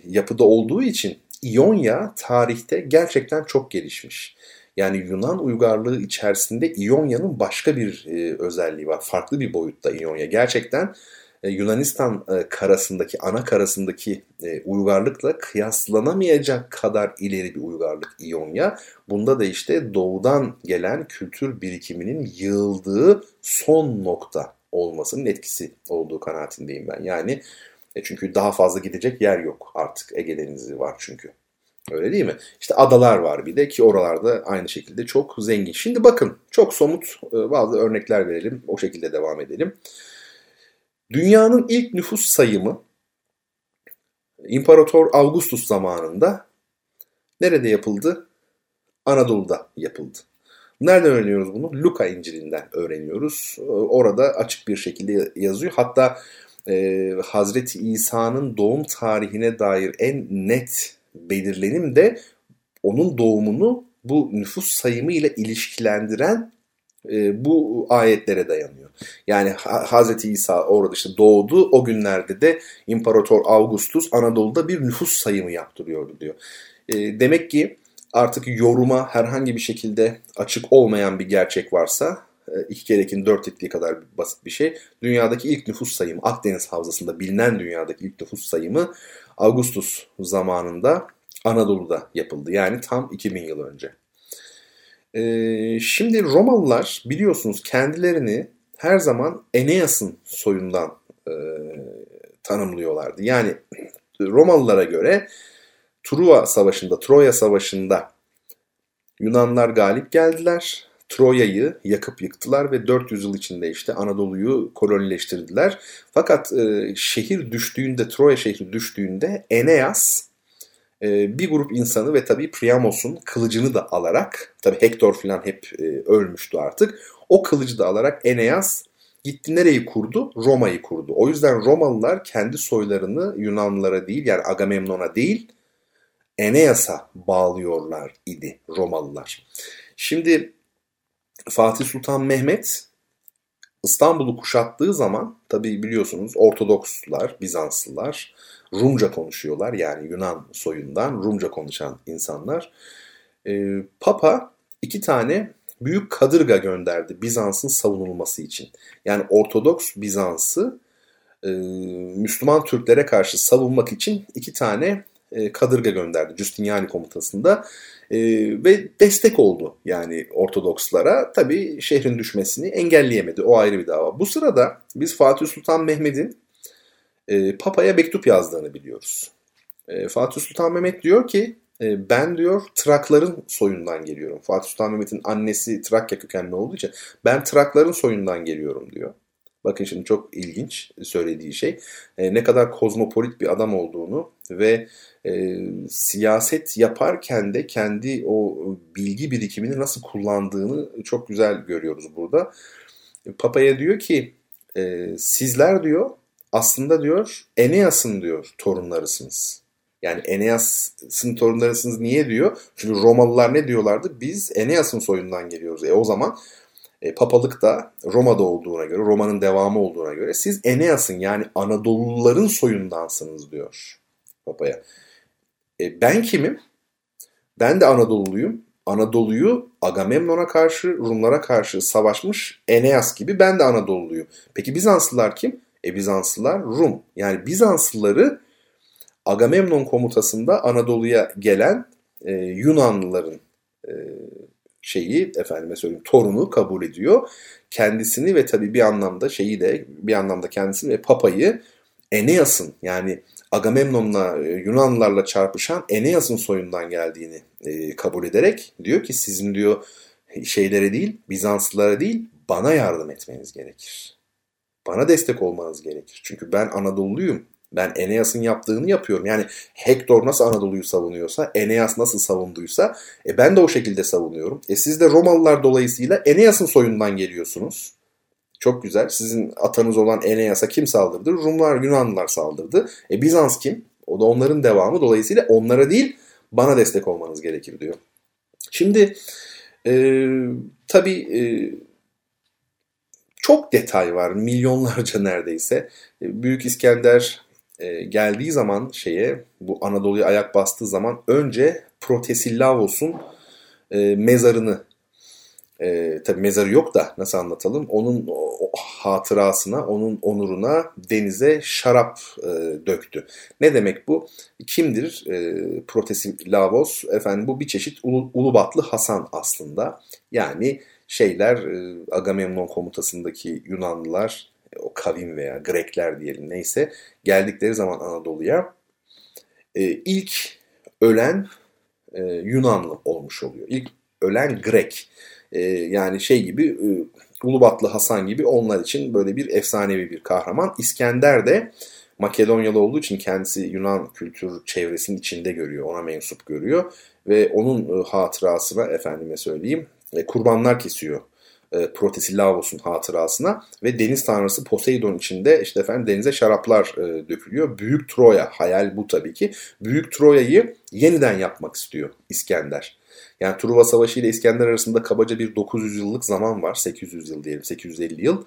yapıda olduğu için İonya tarihte gerçekten çok gelişmiş. Yani Yunan uygarlığı içerisinde İonya'nın başka bir e, özelliği var. Farklı bir boyutta İonya. Gerçekten e, Yunanistan e, karasındaki, ana karasındaki e, uygarlıkla kıyaslanamayacak kadar ileri bir uygarlık İonya. Bunda da işte doğudan gelen kültür birikiminin yığıldığı son nokta olmasının etkisi olduğu kanaatindeyim ben. Yani e, çünkü daha fazla gidecek yer yok artık Ege Denizi var çünkü. Öyle değil mi? İşte adalar var bir de ki oralarda aynı şekilde çok zengin. Şimdi bakın çok somut e, bazı örnekler verelim. O şekilde devam edelim. Dünyanın ilk nüfus sayımı İmparator Augustus zamanında Nerede yapıldı? Anadolu'da yapıldı. Nereden öğreniyoruz bunu? Luka İncil'inden öğreniyoruz. Orada açık bir şekilde yazıyor. Hatta e, Hazreti İsa'nın doğum tarihine dair en net belirlenim de onun doğumunu bu nüfus sayımı ile ilişkilendiren e, bu ayetlere dayanıyor. Yani Hazreti İsa orada işte doğdu. O günlerde de İmparator Augustus Anadolu'da bir nüfus sayımı yaptırıyordu diyor. E, demek ki artık yoruma herhangi bir şekilde açık olmayan bir gerçek varsa e, iki kere ikinin dört ettiği kadar basit bir şey. Dünyadaki ilk nüfus sayımı Akdeniz Havzası'nda bilinen dünyadaki ilk nüfus sayımı Augustus zamanında Anadolu'da yapıldı. Yani tam 2000 yıl önce. Ee, şimdi Romalılar biliyorsunuz kendilerini her zaman Eneas'ın soyundan e, tanımlıyorlardı. Yani Romalılara göre Truva Savaşı'nda, Troya Savaşı'nda Yunanlar galip geldiler. Troya'yı yakıp yıktılar ve 400 yıl içinde işte Anadolu'yu kolonileştirdiler. Fakat e, şehir düştüğünde, Troya şehri düştüğünde Eneas e, bir grup insanı ve tabii Priamos'un kılıcını da alarak, tabii Hector falan hep e, ölmüştü artık, o kılıcı da alarak Eneas gitti nereyi kurdu? Roma'yı kurdu. O yüzden Romalılar kendi soylarını Yunanlılara değil yani Agamemnon'a değil Eneas'a bağlıyorlar idi Romalılar. Şimdi Fatih Sultan Mehmet İstanbul'u kuşattığı zaman tabi biliyorsunuz Ortodokslar, Bizanslılar Rumca konuşuyorlar. Yani Yunan soyundan Rumca konuşan insanlar. E, Papa iki tane büyük kadırga gönderdi Bizans'ın savunulması için. Yani Ortodoks Bizans'ı e, Müslüman Türklere karşı savunmak için iki tane e, kadırga gönderdi Justiniani komutasında e, ve destek oldu yani Ortodokslara. Tabi şehrin düşmesini engelleyemedi o ayrı bir dava. Bu sırada biz Fatih Sultan Mehmet'in e, Papa'ya mektup yazdığını biliyoruz. E, Fatih Sultan Mehmet diyor ki e, ben diyor Trakların soyundan geliyorum. Fatih Sultan Mehmet'in annesi Trakya kökenli olduğu için ben Trakların soyundan geliyorum diyor. Bakın şimdi çok ilginç söylediği şey. E, ne kadar kozmopolit bir adam olduğunu ve e, siyaset yaparken de kendi o bilgi birikimini nasıl kullandığını çok güzel görüyoruz burada. Papa'ya diyor ki e, sizler diyor aslında diyor Eneas'ın diyor torunlarısınız. Yani Eneas'ın torunlarısınız niye diyor? Çünkü Romalılar ne diyorlardı? Biz Eneas'ın soyundan geliyoruz. E o zaman e, papalık da Roma'da olduğuna göre, Roma'nın devamı olduğuna göre siz Eneas'ın yani Anadoluların soyundansınız diyor papaya. E, ben kimim? Ben de Anadolu'luyum. Anadolu'yu Agamemnon'a karşı, Rumlara karşı savaşmış Eneas gibi ben de Anadolu'luyum. Peki Bizanslılar kim? E Bizanslılar Rum. Yani Bizanslıları Agamemnon komutasında Anadolu'ya gelen e, Yunanlıların e, şeyi efendime söyleyeyim torunu kabul ediyor. Kendisini ve tabii bir anlamda şeyi de bir anlamda kendisini ve Papa'yı Eneas'ın yani Agamemnon'la e, Yunanlılarla çarpışan Eneas'ın soyundan geldiğini e, kabul ederek diyor ki sizin diyor şeylere değil Bizanslılara değil bana yardım etmeniz gerekir. Bana destek olmanız gerekir. Çünkü ben Anadolu'luyum. Ben Eneas'ın yaptığını yapıyorum. Yani Hector nasıl Anadolu'yu savunuyorsa, Eneas nasıl savunduysa e ben de o şekilde savunuyorum. E siz de Romalılar dolayısıyla Eneas'ın soyundan geliyorsunuz. Çok güzel. Sizin atanız olan Eneas'a kim saldırdı? Rumlar, Yunanlılar saldırdı. E Bizans kim? O da onların devamı. Dolayısıyla onlara değil bana destek olmanız gerekir diyor. Şimdi e, tabii e, çok detay var. Milyonlarca neredeyse. E, Büyük İskender e, geldiği zaman şeye bu Anadolu'ya ayak bastığı zaman önce Protesillavos'un e, mezarını e, tabi mezarı yok da nasıl anlatalım onun o, hatırasına onun onuruna denize şarap e, döktü. Ne demek bu? Kimdir e, Protesillavos? Efendim bu bir çeşit Ulu, Ulubatlı Hasan aslında. Yani şeyler e, Agamemnon komutasındaki Yunanlılar o kavim veya Grekler diyelim neyse geldikleri zaman Anadolu'ya e, ilk ölen e, Yunanlı olmuş oluyor. İlk ölen Grek. E, yani şey gibi e, Ulubatlı Hasan gibi onlar için böyle bir efsanevi bir kahraman. İskender de Makedonyalı olduğu için kendisi Yunan kültür çevresinin içinde görüyor, ona mensup görüyor ve onun e, hatırasına efendime söyleyeyim e, kurbanlar kesiyor e, Protesilavos'un hatırasına ve deniz tanrısı Poseidon içinde işte efendim denize şaraplar e, dökülüyor. Büyük Troya hayal bu tabii ki. Büyük Troya'yı yeniden yapmak istiyor İskender. Yani Truva Savaşı ile İskender arasında kabaca bir 900 yıllık zaman var. 800 yıl diyelim 850 yıl.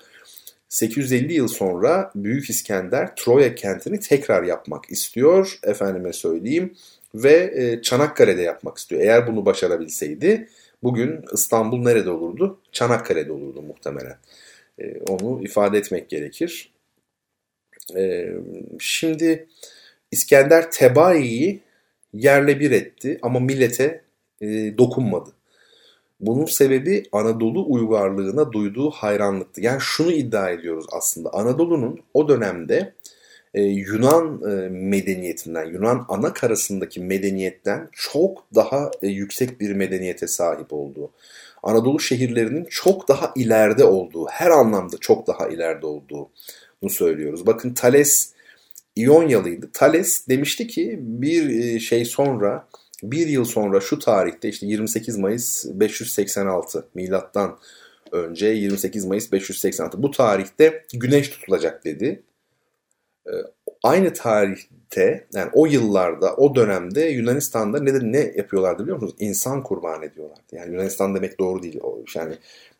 850 yıl sonra Büyük İskender Troya kentini tekrar yapmak istiyor. Efendime söyleyeyim ve e, Çanakkale'de yapmak istiyor. Eğer bunu başarabilseydi bugün İstanbul nerede olurdu? Çanakkale'de olurdu muhtemelen. E, onu ifade etmek gerekir. E, şimdi İskender Tebai'yi yerle bir etti ama millete e, dokunmadı. Bunun sebebi Anadolu uygarlığına duyduğu hayranlıktı. Yani şunu iddia ediyoruz aslında. Anadolu'nun o dönemde e, Yunan e, medeniyetinden, Yunan ana karasındaki medeniyetten çok daha e, yüksek bir medeniyete sahip olduğu. Anadolu şehirlerinin çok daha ileride olduğu, her anlamda çok daha ileride olduğunu söylüyoruz. Bakın Thales İonyalıydı. Thales demişti ki bir şey sonra bir yıl sonra şu tarihte işte 28 Mayıs 586 milattan önce 28 Mayıs 586 bu tarihte güneş tutulacak dedi. Ee, aynı tarihte yani o yıllarda o dönemde Yunanistan'da ne, ne yapıyorlardı biliyor musunuz? İnsan kurban ediyorlardı. Yani Yunanistan demek doğru değil. Yani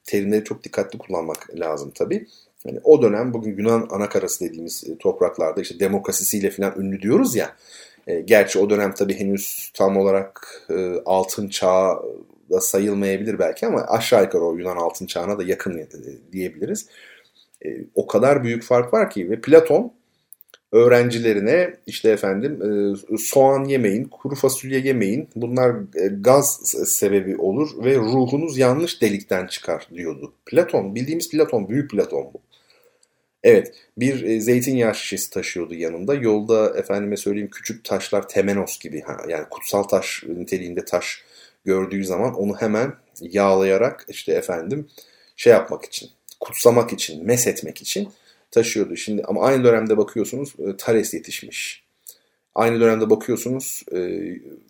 terimleri çok dikkatli kullanmak lazım tabii. Yani o dönem bugün Yunan anakarası dediğimiz topraklarda işte demokrasisiyle falan ünlü diyoruz ya. E, gerçi o dönem tabii henüz tam olarak e, altın çağı da sayılmayabilir belki ama aşağı yukarı o Yunan altın çağına da yakın e, diyebiliriz. E, o kadar büyük fark var ki ve Platon öğrencilerine işte efendim e, soğan yemeyin, kuru fasulye yemeyin. Bunlar e, gaz sebebi olur ve ruhunuz yanlış delikten çıkar diyordu. Platon, bildiğimiz Platon, büyük Platon bu. Evet bir e, zeytinyağı şişesi taşıyordu yanında. Yolda efendime söyleyeyim küçük taşlar temenos gibi yani kutsal taş niteliğinde taş gördüğü zaman onu hemen yağlayarak işte efendim şey yapmak için, kutsamak için, mesetmek için taşıyordu. Şimdi ama aynı dönemde bakıyorsunuz e, Thales yetişmiş. Aynı dönemde bakıyorsunuz e,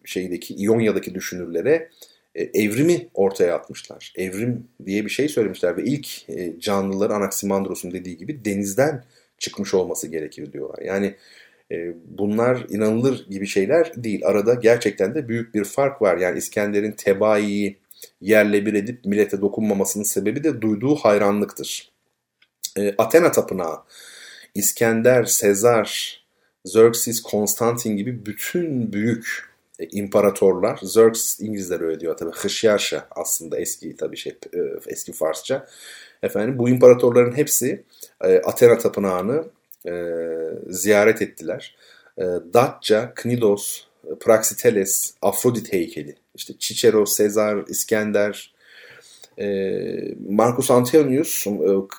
şeydeki İonya'daki düşünürlere e, evrimi ortaya atmışlar. Evrim diye bir şey söylemişler ve ilk e, canlıları Anaximandros'un dediği gibi denizden çıkmış olması gerekir diyorlar. Yani e, bunlar inanılır gibi şeyler değil. Arada gerçekten de büyük bir fark var. Yani İskender'in tebaiyi yerle bir edip millete dokunmamasının sebebi de duyduğu hayranlıktır. Athena Tapınağı, İskender, Sezar, Xerxes, Konstantin gibi bütün büyük e, imparatorlar, Xerxes İngilizler öyle diyor tabii. Hışyaşa aslında eski tabii şey e, eski Farsça. Efendim bu imparatorların hepsi e, Athena tapınağını ziyaret ettiler. Datça, Knidos, Praxiteles, Afrodit heykeli, işte Cicero, Sezar, İskender, Marcus Antonius,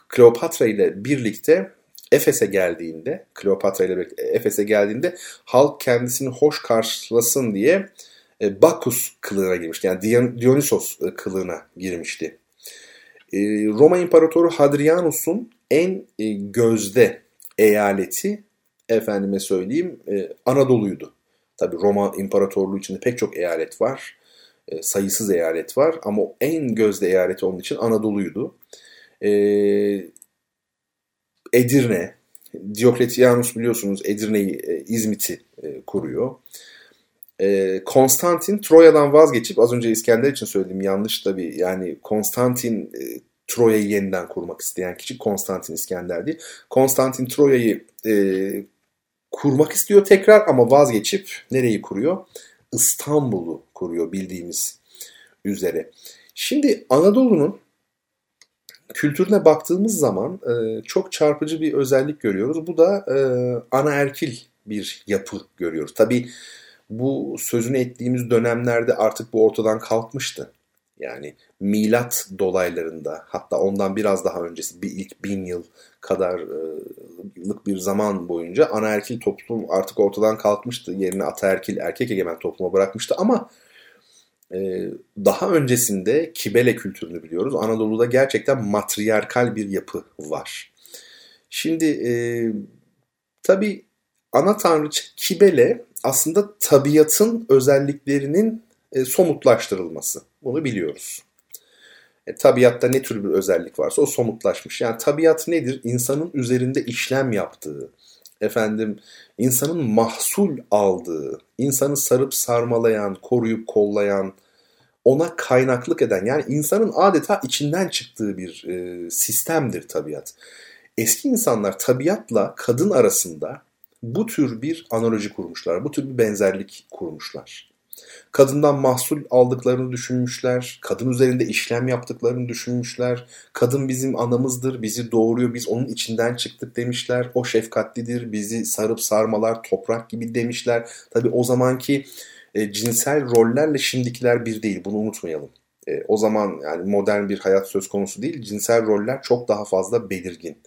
Kleopatra ile birlikte Efes'e geldiğinde, Kleopatra ile birlikte Efes'e geldiğinde halk kendisini hoş karşılasın diye e, Bacchus kılığına girmişti. Yani Dionysos e, kılığına girmişti. E, Roma İmparatoru Hadrianus'un en e, gözde eyaleti efendime söyleyeyim e, Anadolu'ydu. Tabi Roma İmparatorluğu içinde pek çok eyalet var. E, sayısız eyalet var ama en gözde eyaleti onun için Anadolu'ydu. E, Edirne, Diokletianus biliyorsunuz Edirne'yi, e, İzmit'i e, kuruyor. E, Konstantin Troya'dan vazgeçip az önce İskender için söylediğim yanlış tabii yani Konstantin e, Troya'yı yeniden kurmak isteyen kişi Konstantin İskender değil. Konstantin Troya'yı e, kurmak istiyor tekrar ama vazgeçip nereyi kuruyor? İstanbul'u kuruyor bildiğimiz üzere. Şimdi Anadolu'nun kültürüne baktığımız zaman e, çok çarpıcı bir özellik görüyoruz. Bu da e, anaerkil bir yapı görüyoruz. Tabii bu sözünü ettiğimiz dönemlerde artık bu ortadan kalkmıştı. Yani milat dolaylarında hatta ondan biraz daha öncesi bir ilk bin yıl kadarlık bir zaman boyunca anaerkil toplum artık ortadan kalkmıştı. Yerine ataerkil erkek egemen topluma bırakmıştı ama ee, daha öncesinde Kibele kültürünü biliyoruz. Anadolu'da gerçekten matriarkal bir yapı var. Şimdi e, tabii ana tanrıça Kibele aslında tabiatın özelliklerinin e, somutlaştırılması. Bunu biliyoruz. E, tabiatta ne tür bir özellik varsa o somutlaşmış. Yani tabiat nedir? İnsanın üzerinde işlem yaptığı, efendim insanın mahsul aldığı, insanı sarıp sarmalayan, koruyup kollayan, ona kaynaklık eden yani insanın adeta içinden çıktığı bir e, sistemdir tabiat. Eski insanlar tabiatla kadın arasında bu tür bir analoji kurmuşlar, bu tür bir benzerlik kurmuşlar. Kadından mahsul aldıklarını düşünmüşler, kadın üzerinde işlem yaptıklarını düşünmüşler. Kadın bizim anamızdır, bizi doğuruyor, biz onun içinden çıktık demişler. O şefkatlidir, bizi sarıp sarmalar toprak gibi demişler. Tabi o zamanki e, cinsel rollerle şimdikiler bir değil, bunu unutmayalım. E, o zaman yani modern bir hayat söz konusu değil, cinsel roller çok daha fazla belirgin.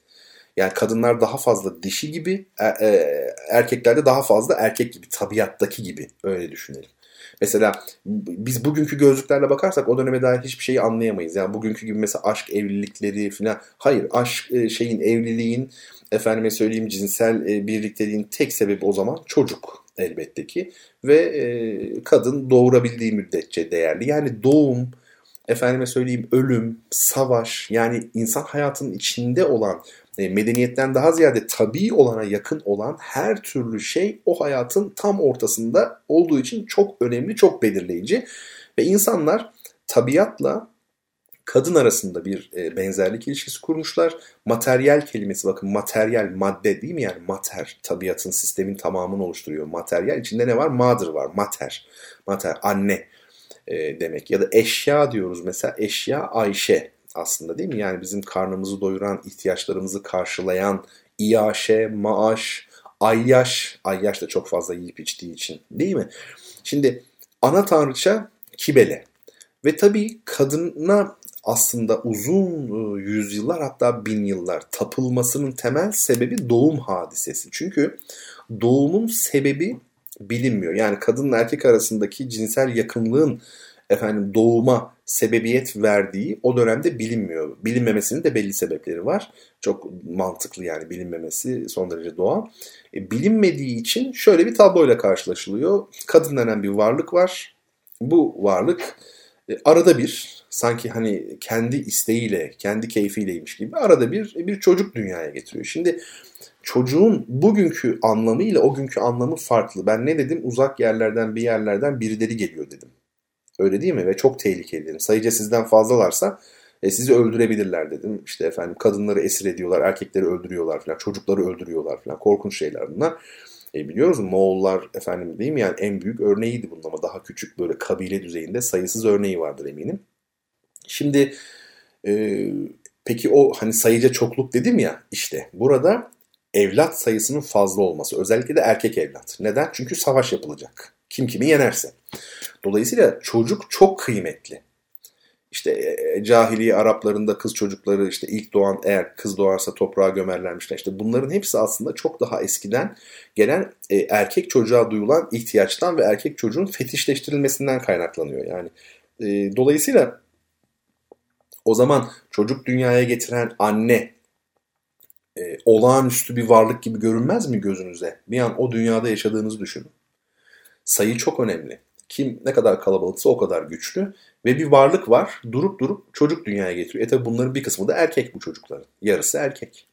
Yani kadınlar daha fazla dişi gibi, e, e, erkekler de daha fazla erkek gibi, tabiattaki gibi öyle düşünelim. Mesela biz bugünkü gözlüklerle bakarsak o döneme dair hiçbir şeyi anlayamayız. Yani bugünkü gibi mesela aşk evlilikleri falan. Hayır aşk e, şeyin evliliğin efendime söyleyeyim cinsel e, birlikteliğin tek sebebi o zaman çocuk elbette ki. Ve e, kadın doğurabildiği müddetçe değerli. Yani doğum, efendime söyleyeyim ölüm, savaş yani insan hayatının içinde olan e, medeniyetten daha ziyade tabii olana yakın olan her türlü şey o hayatın tam ortasında olduğu için çok önemli, çok belirleyici. Ve insanlar tabiatla kadın arasında bir e, benzerlik ilişkisi kurmuşlar. Materyal kelimesi bakın materyal madde değil mi yani mater tabiatın sistemin tamamını oluşturuyor. Materyal içinde ne var? Mother var mater. Mater anne e, demek ya da eşya diyoruz mesela eşya Ayşe aslında değil mi? Yani bizim karnımızı doyuran, ihtiyaçlarımızı karşılayan iaşe, maaş, ayyaş, ayyaş da çok fazla yiyip içtiği için değil mi? Şimdi ana tanrıça Kibele ve tabii kadına aslında uzun e, yüzyıllar hatta bin yıllar tapılmasının temel sebebi doğum hadisesi. Çünkü doğumun sebebi bilinmiyor. Yani kadınla erkek arasındaki cinsel yakınlığın efendim doğuma sebebiyet verdiği o dönemde bilinmiyor. Bilinmemesinin de belli sebepleri var. Çok mantıklı yani bilinmemesi son derece doğal. E, bilinmediği için şöyle bir tabloyla karşılaşılıyor. Kadın denen bir varlık var. Bu varlık e, arada bir sanki hani kendi isteğiyle, kendi keyfiyleymiş gibi arada bir bir çocuk dünyaya getiriyor. Şimdi çocuğun bugünkü anlamıyla o günkü anlamı farklı. Ben ne dedim? Uzak yerlerden bir yerlerden birileri geliyor dedim. Öyle değil mi? Ve çok tehlikeli dedim. Sayıca sizden fazlalarsa e, sizi öldürebilirler dedim. İşte efendim kadınları esir ediyorlar, erkekleri öldürüyorlar falan, çocukları öldürüyorlar falan. Korkunç şeyler bunlar. E biliyoruz Moğollar efendim değil mi yani en büyük örneğiydi bunun ama daha küçük böyle kabile düzeyinde sayısız örneği vardır eminim. Şimdi e, peki o hani sayıca çokluk dedim ya işte burada evlat sayısının fazla olması özellikle de erkek evlat. Neden? Çünkü savaş yapılacak. Kim kimi yenerse. Dolayısıyla çocuk çok kıymetli. İşte e, e, cahiliye Araplarında kız çocukları işte ilk doğan eğer kız doğarsa toprağa gömerlermişler. İşte bunların hepsi aslında çok daha eskiden gelen e, erkek çocuğa duyulan ihtiyaçtan ve erkek çocuğun fetişleştirilmesinden kaynaklanıyor. Yani e, dolayısıyla o zaman çocuk dünyaya getiren anne e, olağanüstü bir varlık gibi görünmez mi gözünüze? Bir an o dünyada yaşadığınızı düşünün. Sayı çok önemli. Kim ne kadar kalabalıksa o kadar güçlü. Ve bir varlık var durup durup çocuk dünyaya getiriyor. E tabi bunların bir kısmı da erkek bu çocukların. Yarısı erkek.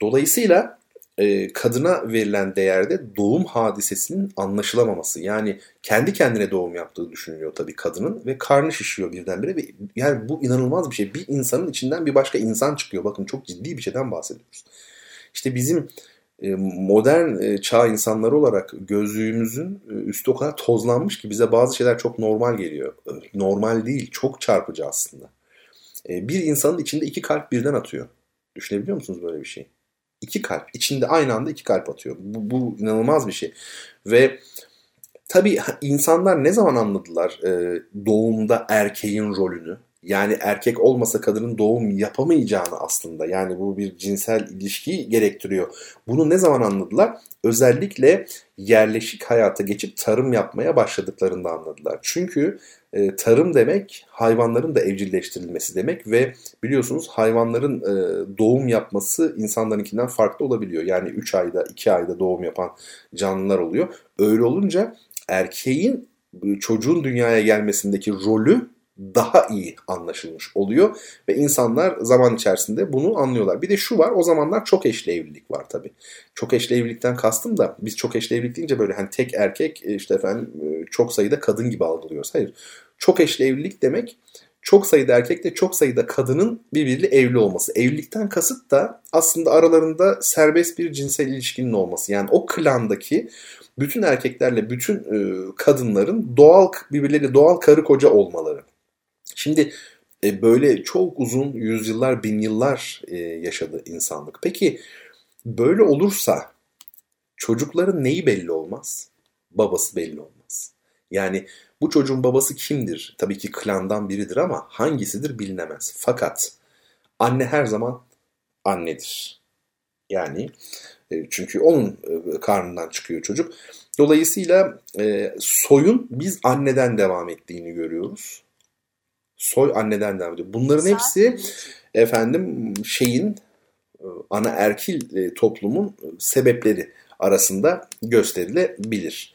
Dolayısıyla e, kadına verilen değerde doğum hadisesinin anlaşılamaması. Yani kendi kendine doğum yaptığı düşünülüyor tabii kadının ve karnı şişiyor birdenbire. Ve yani bu inanılmaz bir şey. Bir insanın içinden bir başka insan çıkıyor. Bakın çok ciddi bir şeyden bahsediyoruz. İşte bizim modern e, çağ insanları olarak gözlüğümüzün e, üstü o kadar tozlanmış ki bize bazı şeyler çok normal geliyor. Normal değil, çok çarpıcı aslında. Bir insanın içinde iki kalp birden atıyor. Düşünebiliyor musunuz böyle bir şey? İki kalp. içinde aynı anda iki kalp atıyor. Bu, bu inanılmaz bir şey. Ve tabii insanlar ne zaman anladılar doğumda erkeğin rolünü? Yani erkek olmasa kadının doğum yapamayacağını aslında. Yani bu bir cinsel ilişkiyi gerektiriyor. Bunu ne zaman anladılar? Özellikle yerleşik hayata geçip tarım yapmaya başladıklarında anladılar. Çünkü e, tarım demek hayvanların da evcilleştirilmesi demek ve biliyorsunuz hayvanların e, doğum yapması insanlarınkinden farklı olabiliyor. Yani 3 ayda 2 ayda doğum yapan canlılar oluyor. Öyle olunca erkeğin çocuğun dünyaya gelmesindeki rolü daha iyi anlaşılmış oluyor ve insanlar zaman içerisinde bunu anlıyorlar. Bir de şu var o zamanlar çok eşli evlilik var tabi. Çok eşli evlilikten kastım da biz çok eşli evlilik deyince böyle hani tek erkek işte efendim çok sayıda kadın gibi algılıyoruz. Hayır. Çok eşli evlilik demek çok sayıda erkekle çok sayıda kadının birbiriyle evli olması. Evlilikten kasıt da aslında aralarında serbest bir cinsel ilişkinin olması. Yani o klandaki bütün erkeklerle bütün e, kadınların doğal birbirleri doğal karı koca olmaları. Şimdi e, böyle çok uzun yüzyıllar, bin yıllar e, yaşadı insanlık. Peki böyle olursa çocukların neyi belli olmaz? Babası belli olmaz. Yani bu çocuğun babası kimdir? Tabii ki klandan biridir ama hangisidir bilinemez. Fakat anne her zaman annedir. Yani e, çünkü onun e, karnından çıkıyor çocuk. Dolayısıyla e, soyun biz anneden devam ettiğini görüyoruz. Soy anneden devam ediyor. Bunların hepsi efendim şeyin ana erkil toplumun sebepleri arasında gösterilebilir.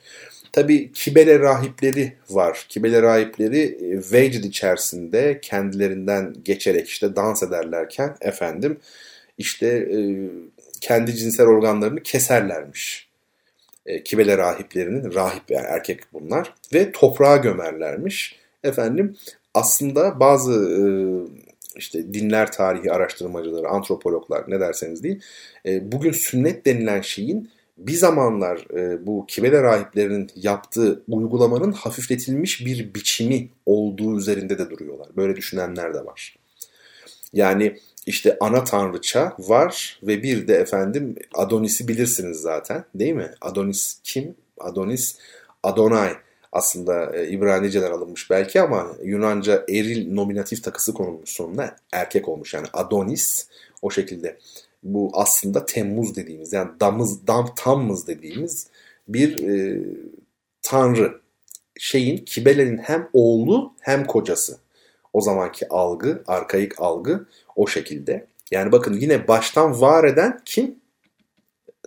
Tabi Kibele rahipleri var. Kibele rahipleri Vecd içerisinde kendilerinden geçerek işte dans ederlerken efendim işte kendi cinsel organlarını keserlermiş. E, Kibele rahiplerinin, rahip yani erkek bunlar ve toprağa gömerlermiş. Efendim aslında bazı e, işte dinler tarihi araştırmacıları, antropologlar ne derseniz değil, e, bugün sünnet denilen şeyin bir zamanlar e, bu Kibele rahiplerinin yaptığı uygulamanın hafifletilmiş bir biçimi olduğu üzerinde de duruyorlar. Böyle düşünenler de var. Yani işte ana tanrıça var ve bir de efendim Adonis'i bilirsiniz zaten değil mi? Adonis kim? Adonis Adonai aslında e, İbranice'den alınmış belki ama Yunanca eril nominatif takısı konulmuş sonuna erkek olmuş. Yani Adonis o şekilde. Bu aslında Temmuz dediğimiz yani damız dam tammız dediğimiz bir e, tanrı. Şeyin Kibele'nin hem oğlu hem kocası. O zamanki algı, arkaik algı o şekilde. Yani bakın yine baştan var eden kim?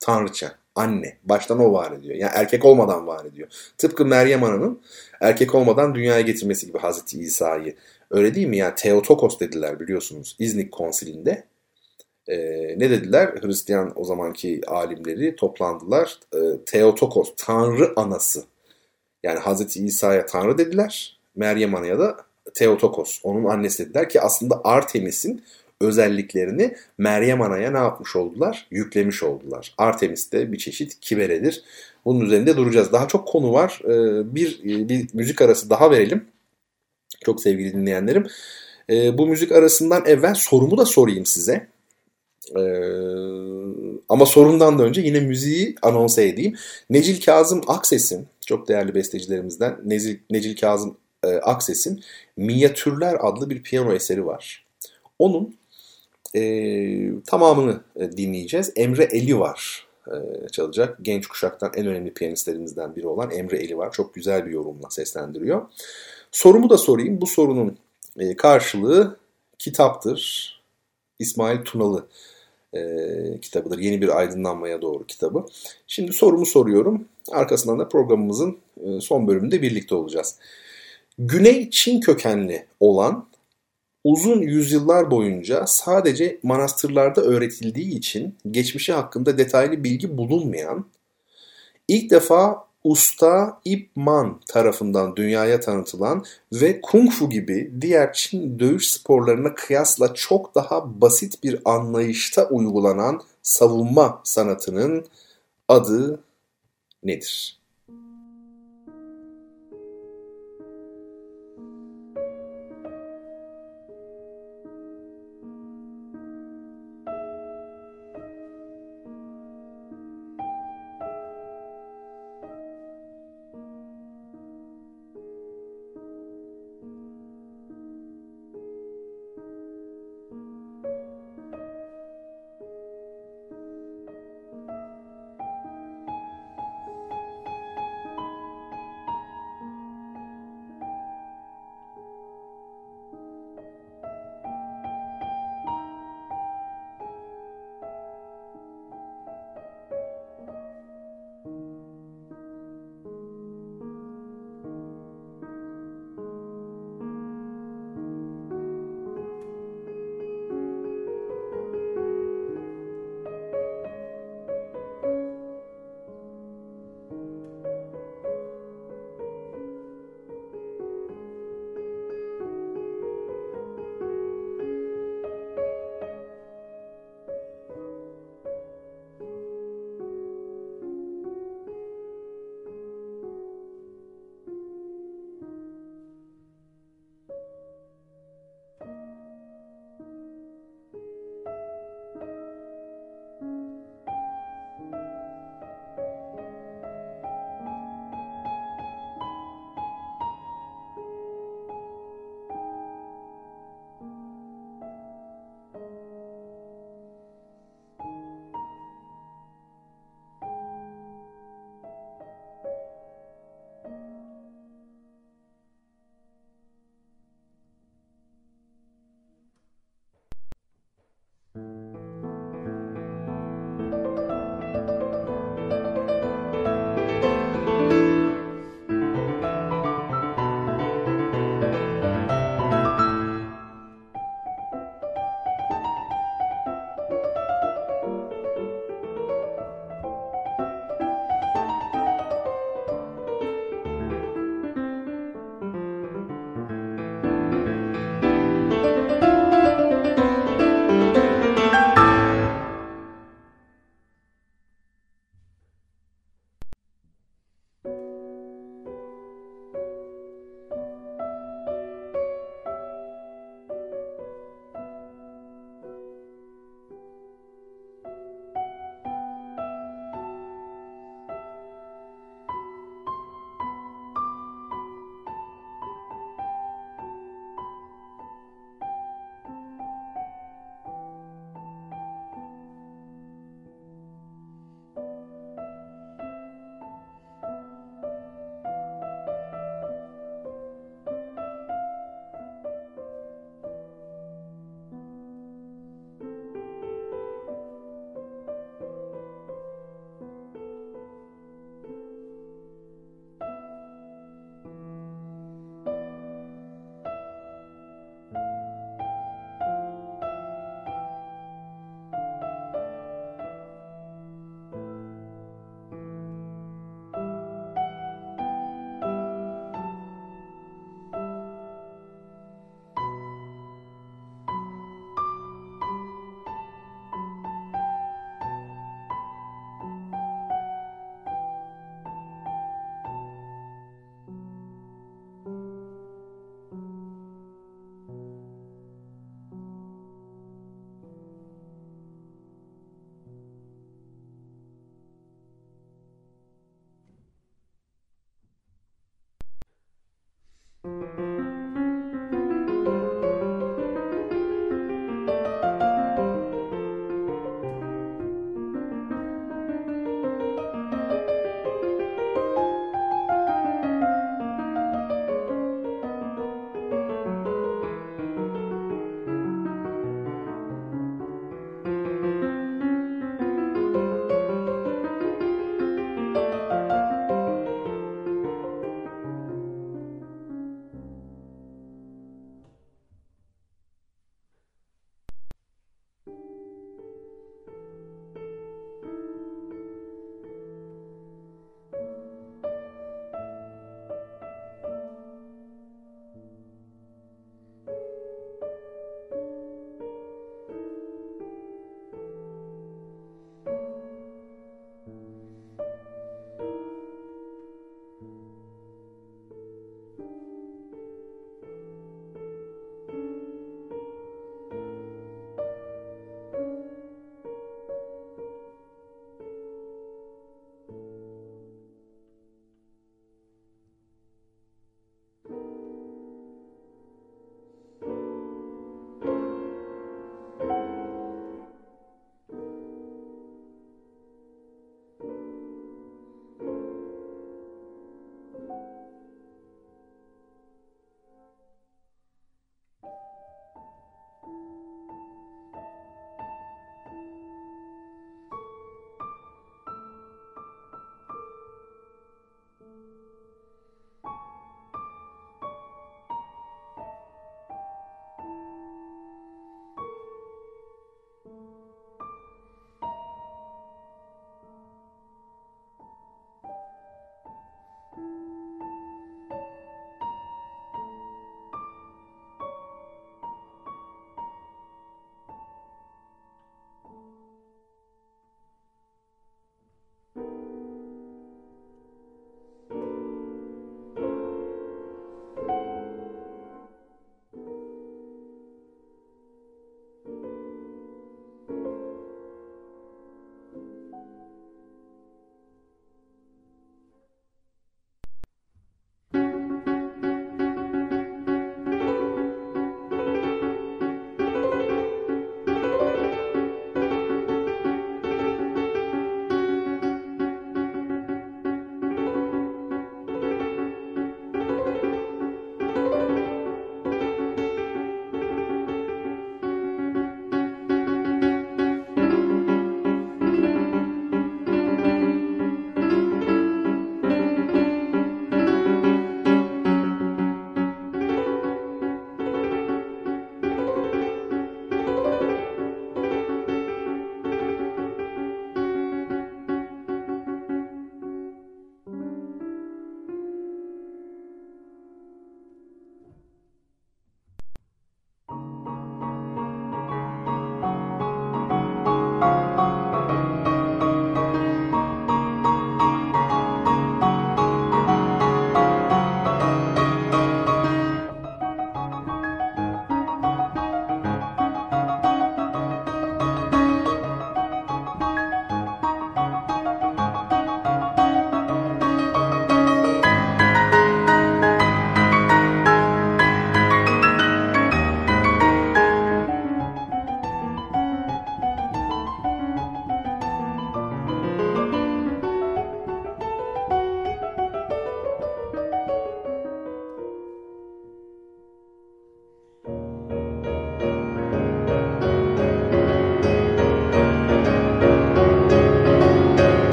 Tanrıça, anne. Baştan o var ediyor. Yani erkek olmadan var ediyor. Tıpkı Meryem Ana'nın erkek olmadan dünyaya getirmesi gibi Hazreti İsa'yı. Öyle değil mi? Yani Theotokos dediler biliyorsunuz İznik konsilinde. Ee, ne dediler? Hristiyan o zamanki alimleri toplandılar. Ee, Theotokos, Tanrı anası. Yani Hazreti İsa'ya Tanrı dediler. Meryem Ana'ya da Theotokos onun annesi dediler ki aslında Artemis'in özelliklerini Meryem Ana'ya ne yapmış oldular? Yüklemiş oldular. Artemis de bir çeşit kiberedir. Bunun üzerinde duracağız. Daha çok konu var. Ee, bir, bir müzik arası daha verelim. Çok sevgili dinleyenlerim. Ee, bu müzik arasından evvel sorumu da sorayım size. Ee, ama sorundan da önce yine müziği anonsa edeyim. Necil Kazım Akses'in çok değerli bestecilerimizden Necil, Necil Kazım e, Akses'in Minyatürler adlı bir piyano eseri var. Onun e, tamamını dinleyeceğiz. Emre Eli var e, çalacak. Genç kuşaktan en önemli piyanistlerimizden biri olan Emre Eli var. Çok güzel bir yorumla seslendiriyor. Sorumu da sorayım. Bu sorunun e, karşılığı kitaptır. İsmail Tunalı e, kitabıdır. Yeni bir aydınlanmaya doğru kitabı. Şimdi sorumu soruyorum. Arkasından da programımızın e, son bölümünde birlikte olacağız. Güney Çin kökenli olan uzun yüzyıllar boyunca sadece manastırlarda öğretildiği için geçmişi hakkında detaylı bilgi bulunmayan, ilk defa usta Ip Man tarafından dünyaya tanıtılan ve Kung Fu gibi diğer Çin dövüş sporlarına kıyasla çok daha basit bir anlayışta uygulanan savunma sanatının adı nedir?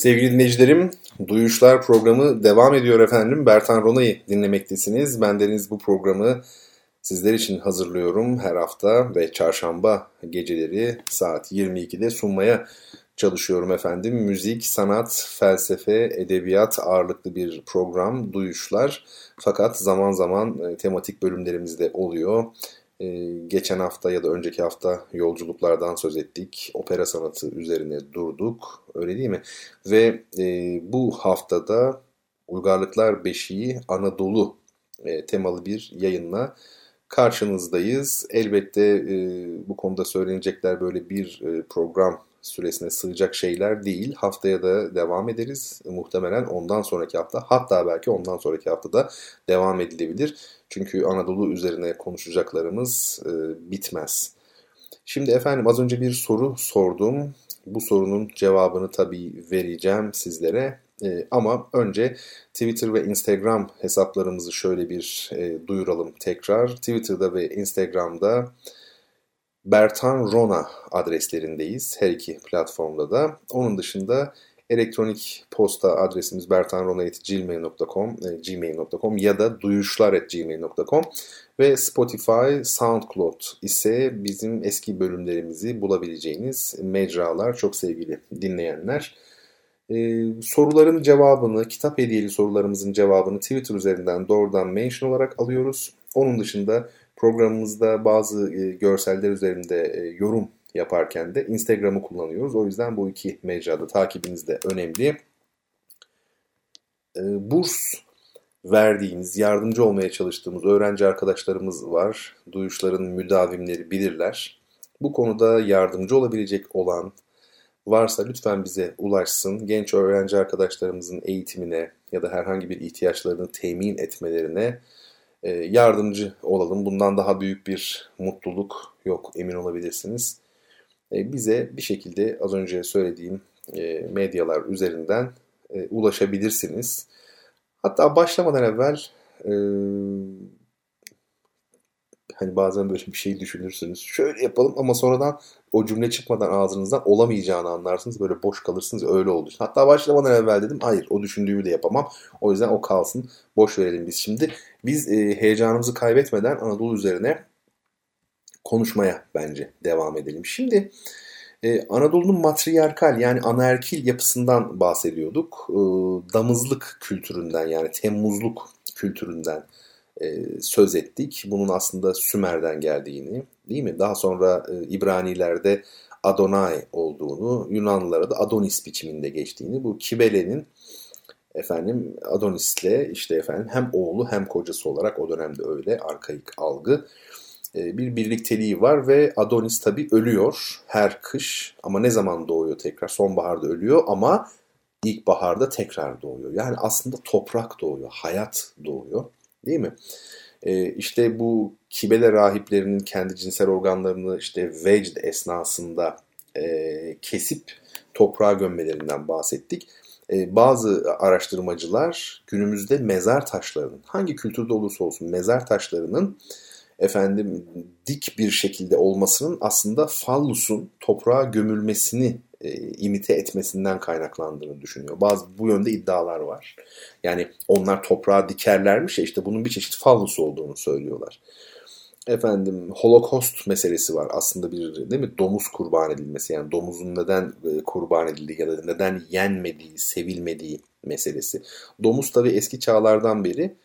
Sevgili dinleyicilerim, Duyuşlar programı devam ediyor efendim. Bertan Rona'yı dinlemektesiniz. Ben Deniz bu programı sizler için hazırlıyorum her hafta ve çarşamba geceleri saat 22'de sunmaya çalışıyorum efendim. Müzik, sanat, felsefe, edebiyat ağırlıklı bir program, Duyuşlar. Fakat zaman zaman e, tematik bölümlerimiz de oluyor. Ee, geçen hafta ya da önceki hafta yolculuklardan söz ettik. Opera sanatı üzerine durduk. Öyle değil mi? Ve e, bu haftada Uygarlıklar Beşiği Anadolu e, temalı bir yayınla karşınızdayız. Elbette e, bu konuda söylenecekler böyle bir program süresine sığacak şeyler değil. Haftaya da devam ederiz. Muhtemelen ondan sonraki hafta hatta belki ondan sonraki haftada devam edilebilir. Çünkü Anadolu üzerine konuşacaklarımız e, bitmez. Şimdi efendim az önce bir soru sordum. Bu sorunun cevabını tabii vereceğim sizlere. E, ama önce Twitter ve Instagram hesaplarımızı şöyle bir e, duyuralım tekrar. Twitter'da ve Instagram'da Bertan Rona adreslerindeyiz her iki platformda da. Onun dışında elektronik posta adresimiz bertanrona.gmail.com e, gmail.com ya da duyuşlar.gmail.com ve Spotify, SoundCloud ise bizim eski bölümlerimizi bulabileceğiniz mecralar çok sevgili dinleyenler. Ee, soruların cevabını, kitap hediyeli sorularımızın cevabını Twitter üzerinden doğrudan mention olarak alıyoruz. Onun dışında Programımızda bazı e, görseller üzerinde e, yorum yaparken de Instagram'ı kullanıyoruz. O yüzden bu iki mecrada takibiniz de önemli. E, burs verdiğimiz, yardımcı olmaya çalıştığımız öğrenci arkadaşlarımız var. Duyuşların müdavimleri bilirler. Bu konuda yardımcı olabilecek olan varsa lütfen bize ulaşsın. Genç öğrenci arkadaşlarımızın eğitimine ya da herhangi bir ihtiyaçlarını temin etmelerine e, yardımcı olalım. Bundan daha büyük bir mutluluk yok emin olabilirsiniz. E, bize bir şekilde az önce söylediğim e, medyalar üzerinden ulaşabilirsiniz. Hatta başlamadan evvel hani bazen böyle bir şey düşünürsünüz. Şöyle yapalım ama sonradan o cümle çıkmadan ağzınızdan olamayacağını anlarsınız. Böyle boş kalırsınız öyle oldu. Hatta başlamadan evvel dedim hayır o düşündüğümü de yapamam. O yüzden o kalsın. Boş verelim biz şimdi. Biz e, heyecanımızı kaybetmeden Anadolu üzerine konuşmaya bence devam edelim. Şimdi ee, Anadolu'nun matriarkal yani anaerkil yapısından bahsediyorduk. Ee, damızlık kültüründen yani temmuzluk kültüründen e, söz ettik. Bunun aslında Sümer'den geldiğini değil mi? Daha sonra e, İbranilerde Adonai olduğunu, Yunanlılara da Adonis biçiminde geçtiğini, bu Kibele'nin efendim Adonis'le işte efendim hem oğlu hem kocası olarak o dönemde öyle arkaik algı bir birlikteliği var ve Adonis tabi ölüyor her kış ama ne zaman doğuyor tekrar sonbaharda ölüyor ama ilkbaharda tekrar doğuyor. Yani aslında toprak doğuyor, hayat doğuyor. Değil mi? E, işte bu kibele rahiplerinin kendi cinsel organlarını işte vecd esnasında e, kesip toprağa gömmelerinden bahsettik. E, bazı araştırmacılar günümüzde mezar taşlarının hangi kültürde olursa olsun mezar taşlarının efendim dik bir şekilde olmasının aslında fallusun toprağa gömülmesini e, imite etmesinden kaynaklandığını düşünüyor. Bazı bu yönde iddialar var. Yani onlar toprağa dikerlermiş ya işte bunun bir çeşit fallus olduğunu söylüyorlar. Efendim holokost meselesi var aslında bir değil mi domuz kurban edilmesi yani domuzun neden e, kurban edildiği ya da neden yenmediği, sevilmediği meselesi. Domuz tabi eski çağlardan beri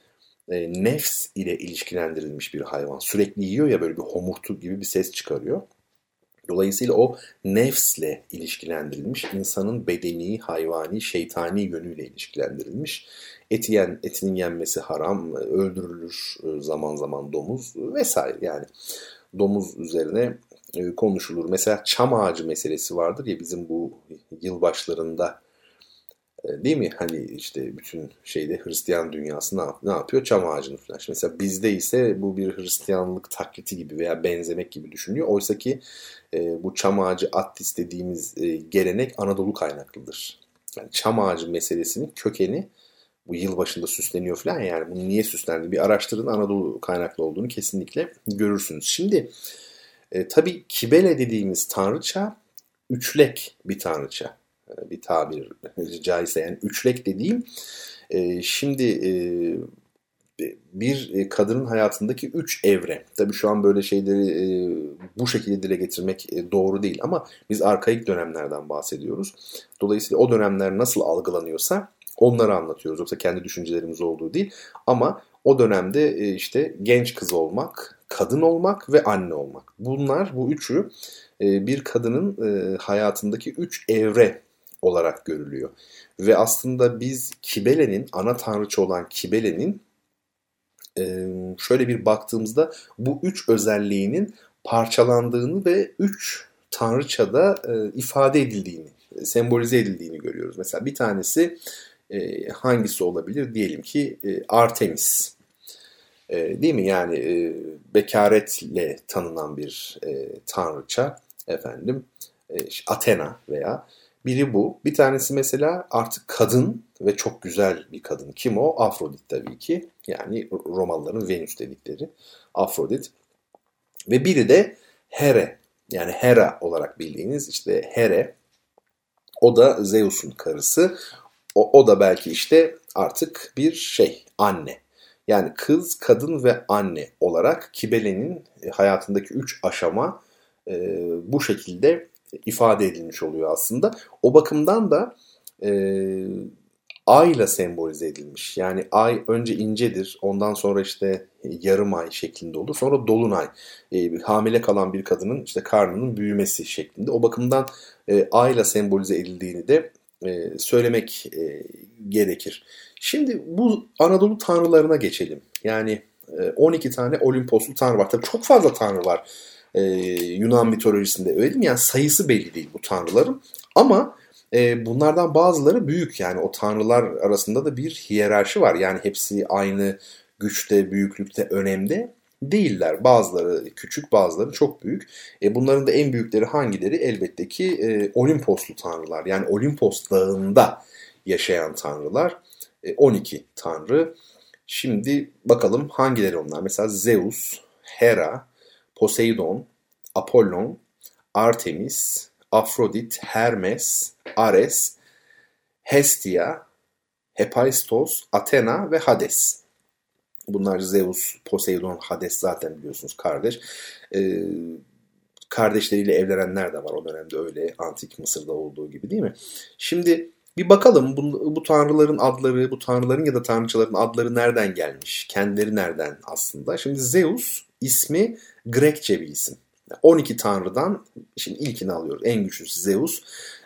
e, nefs ile ilişkilendirilmiş bir hayvan. Sürekli yiyor ya böyle bir homurtu gibi bir ses çıkarıyor. Dolayısıyla o nefsle ilişkilendirilmiş, insanın bedeni, hayvani, şeytani yönüyle ilişkilendirilmiş. Eti yen, etinin yenmesi haram, öldürülür e, zaman zaman domuz vesaire yani domuz üzerine e, konuşulur. Mesela çam ağacı meselesi vardır ya bizim bu yılbaşlarında değil mi? Hani işte bütün şeyde Hristiyan dünyası ne, yap ne yapıyor? Çam ağacını falan. Şimdi mesela bizde ise bu bir Hristiyanlık taklidi gibi veya benzemek gibi düşünüyor. Oysa ki e, bu çam ağacı attis dediğimiz e, gelenek Anadolu kaynaklıdır. Yani çam ağacı meselesinin kökeni bu yıl başında süsleniyor falan yani bunu niye süslendi bir araştırın Anadolu kaynaklı olduğunu kesinlikle görürsünüz. Şimdi e, tabii Kibele dediğimiz tanrıça üçlek bir tanrıça. E, bir tabir caizse yani üçlek dediğim e, şimdi e, bir kadının hayatındaki üç evre. Tabii şu an böyle şeyleri bu şekilde dile getirmek doğru değil ama biz arkaik dönemlerden bahsediyoruz. Dolayısıyla o dönemler nasıl algılanıyorsa onları anlatıyoruz. Yoksa kendi düşüncelerimiz olduğu değil. Ama o dönemde işte genç kız olmak, kadın olmak ve anne olmak. Bunlar bu üçü bir kadının hayatındaki üç evre olarak görülüyor. Ve aslında biz Kibele'nin, ana tanrıçı olan Kibele'nin şöyle bir baktığımızda bu üç özelliğinin parçalandığını ve üç tanrıçada ifade edildiğini, sembolize edildiğini görüyoruz. Mesela bir tanesi hangisi olabilir? Diyelim ki Artemis. Değil mi? Yani bekaretle tanınan bir tanrıça. Efendim Athena veya biri bu. Bir tanesi mesela artık kadın ve çok güzel bir kadın. Kim o? Afrodit tabii ki. Yani Romalıların Venüs dedikleri Afrodit. Ve biri de Here. Yani Hera olarak bildiğiniz işte Here. O da Zeus'un karısı. O, o da belki işte artık bir şey anne. Yani kız, kadın ve anne olarak Kibele'nin hayatındaki üç aşama e, bu şekilde ifade edilmiş oluyor aslında. O bakımdan da e, ayla sembolize edilmiş. Yani ay önce incedir, ondan sonra işte yarım ay şeklinde olur. Sonra dolunay. E, hamile kalan bir kadının işte karnının büyümesi şeklinde. O bakımdan e, ayla sembolize edildiğini de e, söylemek e, gerekir. Şimdi bu Anadolu tanrılarına geçelim. Yani e, 12 tane Olimposlu tanrı var. Tabii çok fazla tanrı var e, Yunan mitolojisinde öyle mi? Yani sayısı belli değil bu tanrıların. Ama e, bunlardan bazıları büyük yani o tanrılar arasında da bir hiyerarşi var. Yani hepsi aynı güçte, büyüklükte, önemde değiller. Bazıları küçük, bazıları çok büyük. E, bunların da en büyükleri hangileri? Elbette ki e, Olimposlu tanrılar. Yani Olimpos dağında yaşayan tanrılar. E, 12 tanrı. Şimdi bakalım hangileri onlar? Mesela Zeus, Hera, Poseidon, Apollon, Artemis, Afrodit, Hermes, Ares, Hestia, Hephaistos, Athena ve Hades. Bunlar Zeus, Poseidon, Hades zaten biliyorsunuz kardeş. Ee, kardeşleriyle evlenenler de var o dönemde öyle antik Mısır'da olduğu gibi değil mi? Şimdi bir bakalım bu, bu tanrıların adları, bu tanrıların ya da tanrıçaların adları nereden gelmiş? Kendileri nereden aslında? Şimdi Zeus ismi Grekçe bir isim. 12 tanrıdan şimdi ilkini alıyoruz. En güçlüsü Zeus.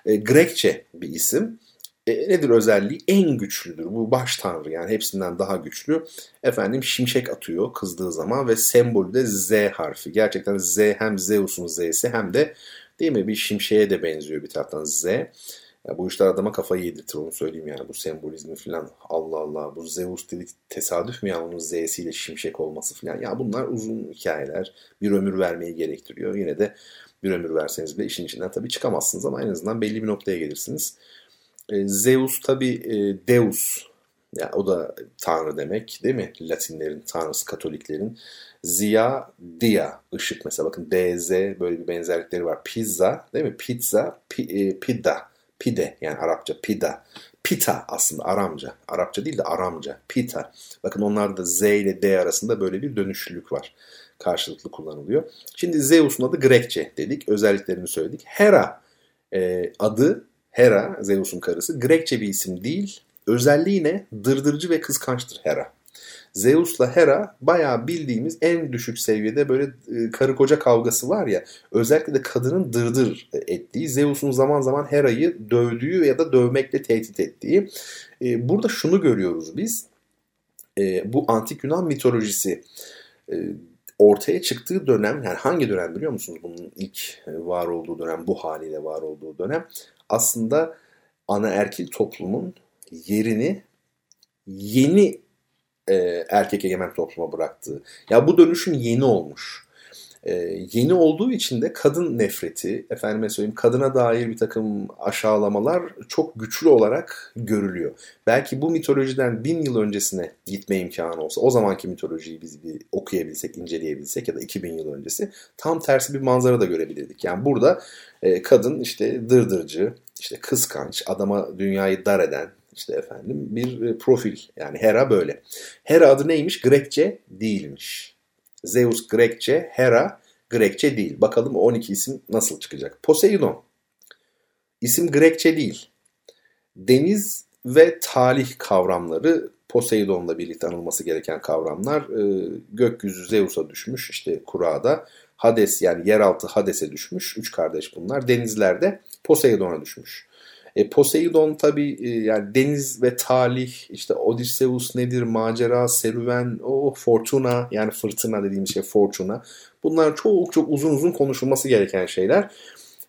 E, Grekçe bir isim. E, nedir özelliği? En güçlüdür. Bu baş tanrı yani hepsinden daha güçlü. Efendim şimşek atıyor kızdığı zaman ve sembolü de Z harfi. Gerçekten Z hem Zeus'un Z'si hem de değil mi bir şimşeğe de benziyor bir taraftan Z. Ya bu işler adama kafayı yedirtir onu söyleyeyim yani bu sembolizmi falan. Allah Allah bu Zeus dedik tesadüf mü ya onun Z'siyle şimşek olması falan. Ya bunlar uzun hikayeler. Bir ömür vermeyi gerektiriyor. Yine de bir ömür verseniz bile işin içinden tabii çıkamazsınız ama en azından belli bir noktaya gelirsiniz. E, Zeus tabii e, Deus ya o da tanrı demek değil mi? Latinlerin tanrısı, Katoliklerin. Ziya, Dia, ışık mesela bakın DZ böyle bir benzerlikleri var. Pizza değil mi? Pizza, pi, e, pida Pide yani Arapça pida. Pita aslında Aramca. Arapça değil de Aramca. Pita. Bakın onlarda Z ile D arasında böyle bir dönüşlülük var. Karşılıklı kullanılıyor. Şimdi Zeus'un adı Grekçe dedik. Özelliklerini söyledik. Hera e, adı Hera, Zeus'un karısı. Grekçe bir isim değil. Özelliği ne? Dırdırıcı ve kıskançtır Hera. Zeus'la Hera bayağı bildiğimiz en düşük seviyede böyle e, karı koca kavgası var ya. Özellikle de kadının dırdır ettiği, Zeus'un zaman zaman Hera'yı dövdüğü ya da dövmekle tehdit ettiği. E, burada şunu görüyoruz biz. E, bu antik Yunan mitolojisi ortaya çıktığı dönem yani hangi dönem biliyor musunuz bunun ilk var olduğu dönem bu haliyle var olduğu dönem aslında ana erkil toplumun yerini yeni e, erkek egemen topluma bıraktığı. Ya bu dönüşüm yeni olmuş. e, yeni olduğu için de kadın nefreti, efendime söyleyeyim kadına dair bir takım aşağılamalar çok güçlü olarak görülüyor. Belki bu mitolojiden bin yıl öncesine gitme imkanı olsa, o zamanki mitolojiyi biz bir okuyabilsek, inceleyebilsek ya da 2000 yıl öncesi tam tersi bir manzara da görebilirdik. Yani burada e, kadın işte dırdırcı, işte kıskanç, adama dünyayı dar eden, işte efendim bir e, profil. Yani Hera böyle. Hera adı neymiş? Grekçe değilmiş. Zeus Grekçe, Hera Grekçe değil. Bakalım 12 isim nasıl çıkacak. Poseidon. İsim Grekçe değil. Deniz ve talih kavramları Poseidon'la birlikte anılması gereken kavramlar. E, gökyüzü Zeus'a düşmüş işte kurada. Hades yani yeraltı Hades'e düşmüş. Üç kardeş bunlar. Denizlerde Poseidon'a düşmüş. E, Poseidon tabi e, yani deniz ve talih işte Odysseus nedir macera serüven o Fortuna yani fırtına dediğimiz şey Fortuna bunlar çok çok uzun uzun konuşulması gereken şeyler.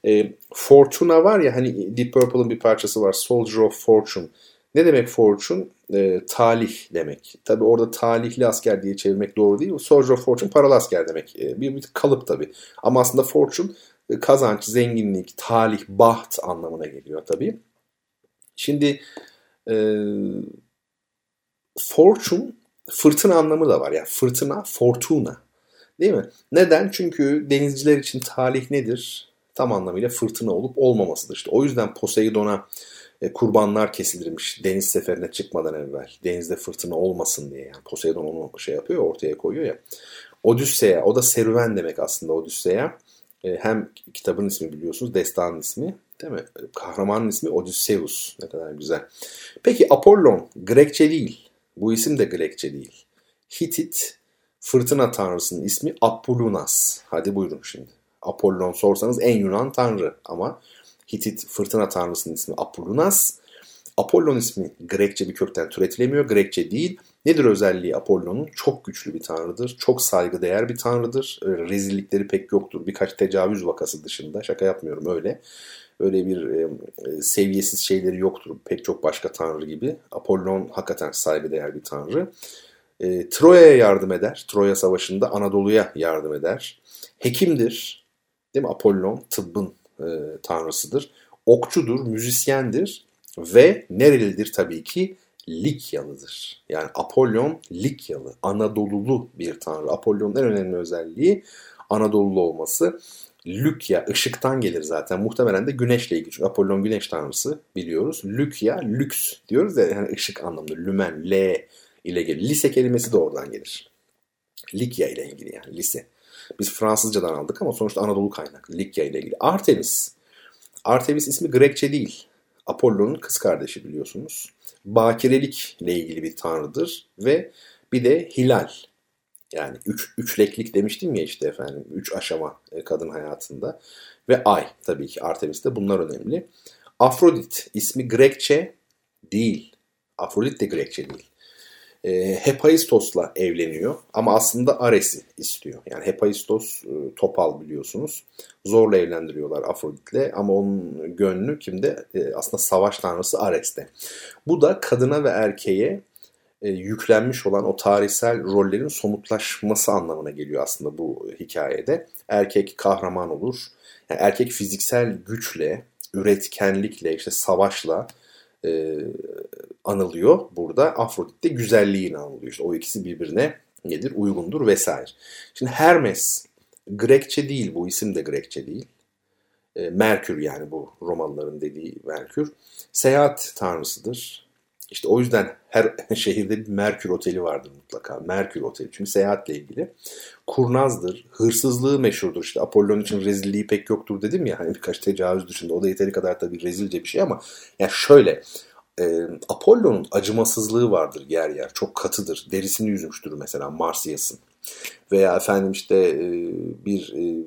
E, Fortuna var ya hani Deep Purple'ın bir parçası var Soldier of Fortune. Ne demek Fortune? E, talih demek. Tabi orada talihli asker diye çevirmek doğru değil. Soldier of Fortune paralı asker demek. E, bir, bir kalıp tabi. Ama aslında Fortune kazanç, zenginlik, talih, baht anlamına geliyor tabii. Şimdi e, fortune, fırtına anlamı da var. Yani fırtına, fortuna. Değil mi? Neden? Çünkü denizciler için talih nedir? Tam anlamıyla fırtına olup olmamasıdır. İşte o yüzden Poseidon'a e, kurbanlar kesilirmiş deniz seferine çıkmadan evvel. Denizde fırtına olmasın diye. Yani Poseidon onu şey yapıyor ortaya koyuyor ya. Odüsseya, o da serüven demek aslında Odüsseya. E, hem kitabın ismi biliyorsunuz, destanın ismi değil mi? Kahramanın ismi Odysseus. Ne kadar güzel. Peki Apollon Grekçe değil. Bu isim de Grekçe değil. Hitit fırtına tanrısının ismi Apollunas. Hadi buyurun şimdi. Apollon sorsanız en Yunan tanrı ama Hitit fırtına tanrısının ismi Apollunas. Apollon ismi Grekçe bir kökten türetilemiyor. Grekçe değil. Nedir özelliği Apollon'un? Çok güçlü bir tanrıdır. Çok saygıdeğer bir tanrıdır. Rezillikleri pek yoktur. Birkaç tecavüz vakası dışında. Şaka yapmıyorum öyle. Öyle bir e, e, seviyesiz şeyleri yoktur. Pek çok başka tanrı gibi. Apollon hakikaten saygıdeğer bir tanrı. E, Troya'ya yardım eder. Troya Savaşı'nda Anadolu'ya yardım eder. Hekimdir. Değil mi? Apollon tıbbın e, tanrısıdır. Okçudur, müzisyendir ve nerelidir tabii ki? Likyalıdır. Yani Apollon Likyalı, Anadolulu bir tanrı. Apollon'un en önemli özelliği Anadolulu olması. Lükya ışıktan gelir zaten. Muhtemelen de güneşle ilgili. Çünkü Apollon güneş tanrısı biliyoruz. Lükya lüks diyoruz ya yani ışık anlamında. Lümen, L ile gelir. Lise kelimesi de oradan gelir. Likya ile ilgili yani lise. Biz Fransızcadan aldık ama sonuçta Anadolu kaynaklı. Likya ile ilgili. Artemis. Artemis ismi Grekçe değil. Apollon'un kız kardeşi biliyorsunuz. Bakirelik ile ilgili bir tanrıdır ve bir de hilal. Yani üç, üçleklik demiştim ya işte efendim. Üç aşama e, kadın hayatında. Ve ay tabii ki Artemis'te bunlar önemli. Afrodit ismi Grekçe değil. Afrodit de Grekçe değil e, Hephaistos'la evleniyor ama aslında Ares'i istiyor. Yani Hephaistos e, topal biliyorsunuz. Zorla evlendiriyorlar Afrodit'le ama onun gönlü kimde? E, aslında savaş tanrısı Ares'te. Bu da kadına ve erkeğe e, yüklenmiş olan o tarihsel rollerin somutlaşması anlamına geliyor aslında bu hikayede. Erkek kahraman olur. Yani erkek fiziksel güçle, üretkenlikle, işte savaşla, e, anılıyor burada. Afrodit de güzelliğini anılıyor. İşte o ikisi birbirine nedir? Uygundur vesaire. Şimdi Hermes Grekçe değil bu isim de Grekçe değil. E, Merkür yani bu Romalıların dediği Merkür. Seyahat tanrısıdır. İşte o yüzden her şehirde bir Merkür Oteli vardır mutlaka. Merkür Oteli çünkü seyahatle ilgili. Kurnazdır, hırsızlığı meşhurdur. İşte Apollon için rezilliği pek yoktur dedim ya. Hani birkaç tecavüz dışında. O da yeteri kadar tabii rezilce bir şey ama ya şöyle e, Apollon'un acımasızlığı vardır yer yer. Çok katıdır. Derisini yüzmüştür mesela Marsyas'ın. Veya efendim işte e, bir e,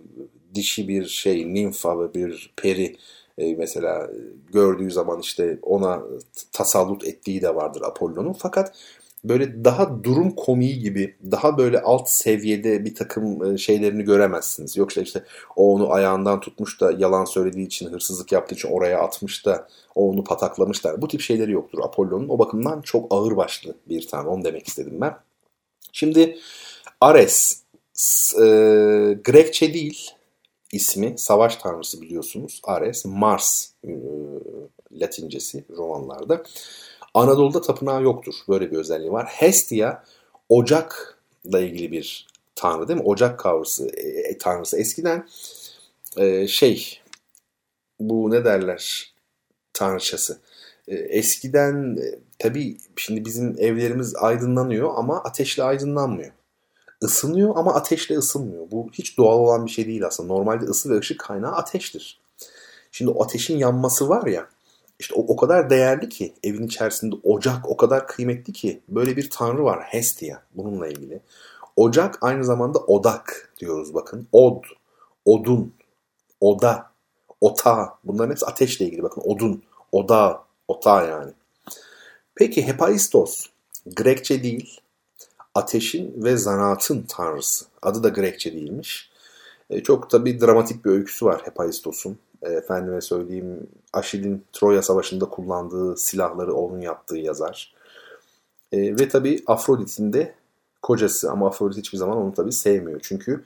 dişi bir şey nimfa ve bir peri e, mesela gördüğü zaman işte ona tasallut ettiği de vardır Apollon'un. Fakat böyle daha durum komiği gibi daha böyle alt seviyede bir takım e, şeylerini göremezsiniz. Yoksa işte o onu ayağından tutmuş da yalan söylediği için hırsızlık yaptığı için oraya atmış da o onu pataklamışlar. Bu tip şeyleri yoktur Apollon'un. O bakımdan çok ağır başlı bir tane onu demek istedim ben. Şimdi Ares e, Grekçe değil ismi. Savaş tanrısı biliyorsunuz. Ares. Mars e, latincesi romanlarda. Anadolu'da tapınağı yoktur. Böyle bir özelliği var. Hestia ocakla ilgili bir tanrı değil mi? Ocak kavrusu, e, e, tanrısı. Eskiden e, şey bu ne derler tanrıçası. E, eskiden e, tabii şimdi bizim evlerimiz aydınlanıyor ama ateşle aydınlanmıyor. Isınıyor ama ateşle ısınmıyor. Bu hiç doğal olan bir şey değil aslında. Normalde ısı ve ışık kaynağı ateştir. Şimdi o ateşin yanması var ya işte o, o kadar değerli ki evin içerisinde ocak o kadar kıymetli ki böyle bir tanrı var Hestia bununla ilgili. Ocak aynı zamanda odak diyoruz bakın. Od, odun, oda, ota bunların hepsi ateşle ilgili bakın odun, oda, ota yani. Peki Hephaistos Grekçe değil ateşin ve zanaatın tanrısı. Adı da Grekçe değilmiş. E, çok tabi dramatik bir öyküsü var Hephaistos'un. E, efendime söyleyeyim Aşil'in Troya Savaşı'nda kullandığı silahları onun yaptığı yazar. E, ve tabi Afrodit'in de kocası ama Afrodit hiçbir zaman onu tabi sevmiyor. Çünkü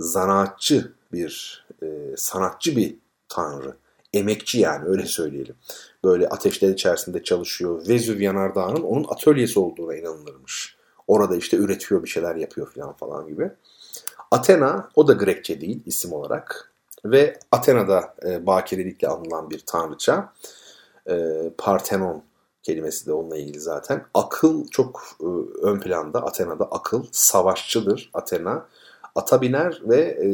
zanaatçı bir, e, sanatçı bir tanrı. Emekçi yani öyle söyleyelim. Böyle ateşler içerisinde çalışıyor. Vezüv Yanardağı'nın onun atölyesi olduğuna inanılırmış. Orada işte üretiyor bir şeyler yapıyor falan falan gibi. Athena o da Grekçe değil isim olarak. Ve Athena'da e, bakirelikle anılan bir tanrıça. E, Parthenon kelimesi de onunla ilgili zaten. Akıl çok e, ön planda. Athena'da akıl savaşçıdır Athena. Ata biner ve e,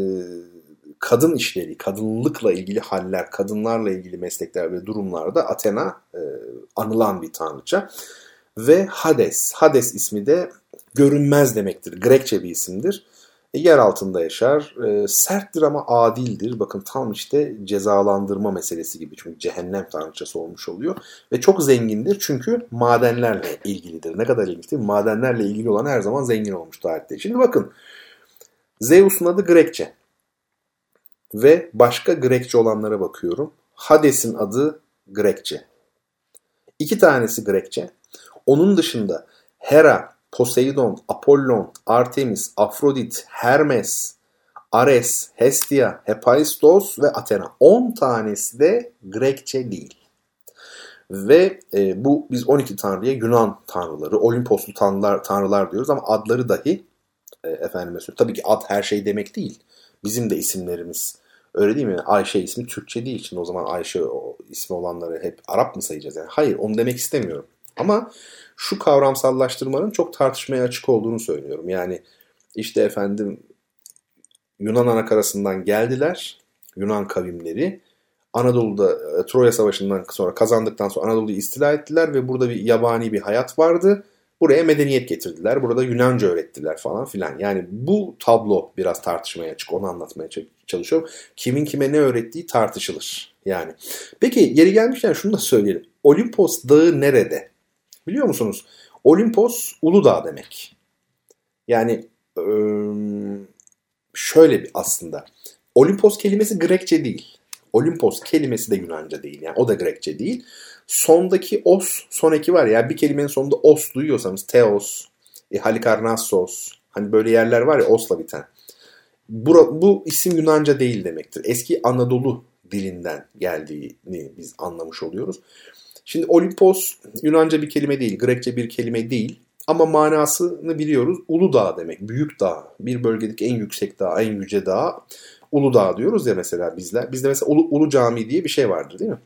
kadın işleri, kadınlıkla ilgili haller, kadınlarla ilgili meslekler ve durumlarda Athena e, anılan bir tanrıça. Ve Hades, Hades ismi de görünmez demektir. Grekçe bir isimdir. E, yer altında yaşar. E, serttir ama adildir. Bakın tam işte cezalandırma meselesi gibi. Çünkü cehennem tanrıçası olmuş oluyor. Ve çok zengindir çünkü madenlerle ilgilidir. Ne kadar ilgilidir? Madenlerle ilgili olan her zaman zengin olmuş tarihte. Şimdi bakın. Zeus'un adı Grekçe. Ve başka Grekçe olanlara bakıyorum. Hades'in adı Grekçe. İki tanesi Grekçe. Onun dışında Hera, Poseidon, Apollon, Artemis, Afrodit, Hermes, Ares, Hestia, Hephaistos ve Athena. 10 tanesi de Grekçe değil. Ve e, bu biz 12 tanrıya Yunan tanrıları, Olimposlu tanrılar, tanrılar diyoruz ama adları dahi e, efendime söyleyeyim. Tabii ki ad her şey demek değil. Bizim de isimlerimiz öyle değil mi? Ayşe ismi Türkçe değil. Şimdi o zaman Ayşe o, ismi olanları hep Arap mı sayacağız? Yani hayır onu demek istemiyorum. Ama şu kavramsallaştırmanın çok tartışmaya açık olduğunu söylüyorum. Yani işte efendim Yunan anakarasından geldiler Yunan kavimleri. Anadolu'da e, Troya Savaşı'ndan sonra kazandıktan sonra Anadolu'yu istila ettiler ve burada bir yabani bir hayat vardı. Buraya medeniyet getirdiler. Burada Yunanca öğrettiler falan filan. Yani bu tablo biraz tartışmaya açık. Onu anlatmaya çalışıyorum. Kimin kime ne öğrettiği tartışılır. Yani. Peki yeri gelmişken şunu da söyleyelim. Olimpos dağı nerede? Biliyor musunuz? Olimpos Uludağ demek. Yani şöyle bir aslında. Olimpos kelimesi Grekçe değil. Olimpos kelimesi de Yunanca değil. Yani o da Grekçe değil. Sondaki os, son var ya bir kelimenin sonunda os duyuyorsanız teos, e, halikarnassos hani böyle yerler var ya osla biten. Bu, bu isim Yunanca değil demektir. Eski Anadolu dilinden geldiğini biz anlamış oluyoruz. Şimdi Olimpos Yunanca bir kelime değil, Grekçe bir kelime değil. Ama manasını biliyoruz. Ulu dağ demek, büyük dağ. Bir bölgedeki en yüksek dağ, en yüce dağ. Ulu dağ diyoruz ya mesela bizler. Bizde mesela Ulu, Ulu Cami diye bir şey vardır değil mi?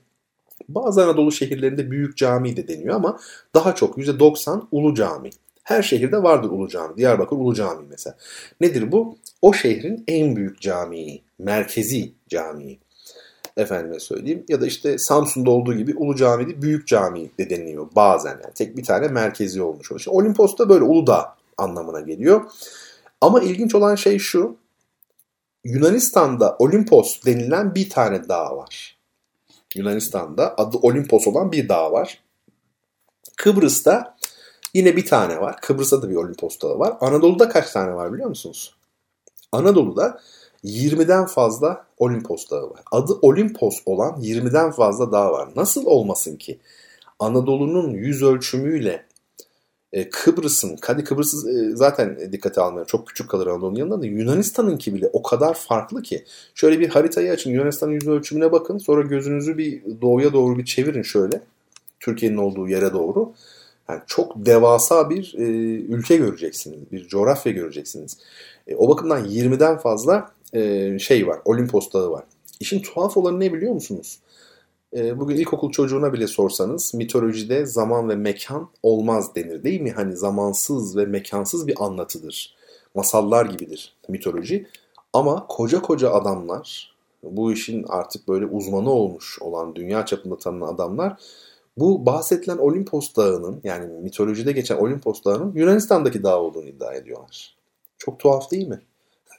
Bazı Anadolu şehirlerinde büyük cami de deniyor ama daha çok %90 Ulu Cami. Her şehirde vardır Ulu Cami. Diyarbakır Ulu Cami mesela. Nedir bu? O şehrin en büyük camii, merkezi camii efendime söyleyeyim. Ya da işte Samsun'da olduğu gibi Ulu Cami'de Büyük Cami de deniliyor bazen. Yani tek bir tane merkezi olmuş oluyor. Olimpos da böyle Uludağ anlamına geliyor. Ama ilginç olan şey şu. Yunanistan'da Olimpos denilen bir tane dağ var. Yunanistan'da adı Olimpos olan bir dağ var. Kıbrıs'ta yine bir tane var. Kıbrıs'ta da bir Olimpos dağı var. Anadolu'da kaç tane var biliyor musunuz? Anadolu'da 20'den fazla Olimpos dağı var. Adı Olimpos olan 20'den fazla dağ var. Nasıl olmasın ki? Anadolu'nun yüz ölçümüyle E, Kıbrıs'ın, hadi Kıbrıs'ı e, zaten dikkate almıyor. Çok küçük kalır Anadolu'nun yanında da Yunanistan'ınki bile o kadar farklı ki. Şöyle bir haritayı açın. Yunanistan'ın yüz ölçümüne bakın. Sonra gözünüzü bir doğuya doğru bir çevirin şöyle. Türkiye'nin olduğu yere doğru. Yani çok devasa bir e, ülke göreceksiniz. Bir coğrafya göreceksiniz. E, o bakımdan 20'den fazla e, şey var. Olimpos Dağı var. İşin tuhaf olanı ne biliyor musunuz? E, bugün ilkokul çocuğuna bile sorsanız mitolojide zaman ve mekan olmaz denir değil mi? Hani zamansız ve mekansız bir anlatıdır. Masallar gibidir mitoloji. Ama koca koca adamlar, bu işin artık böyle uzmanı olmuş olan dünya çapında tanınan adamlar bu bahsedilen Olimpos Dağı'nın yani mitolojide geçen Olimpos Dağı'nın Yunanistan'daki dağ olduğunu iddia ediyorlar. Çok tuhaf değil mi?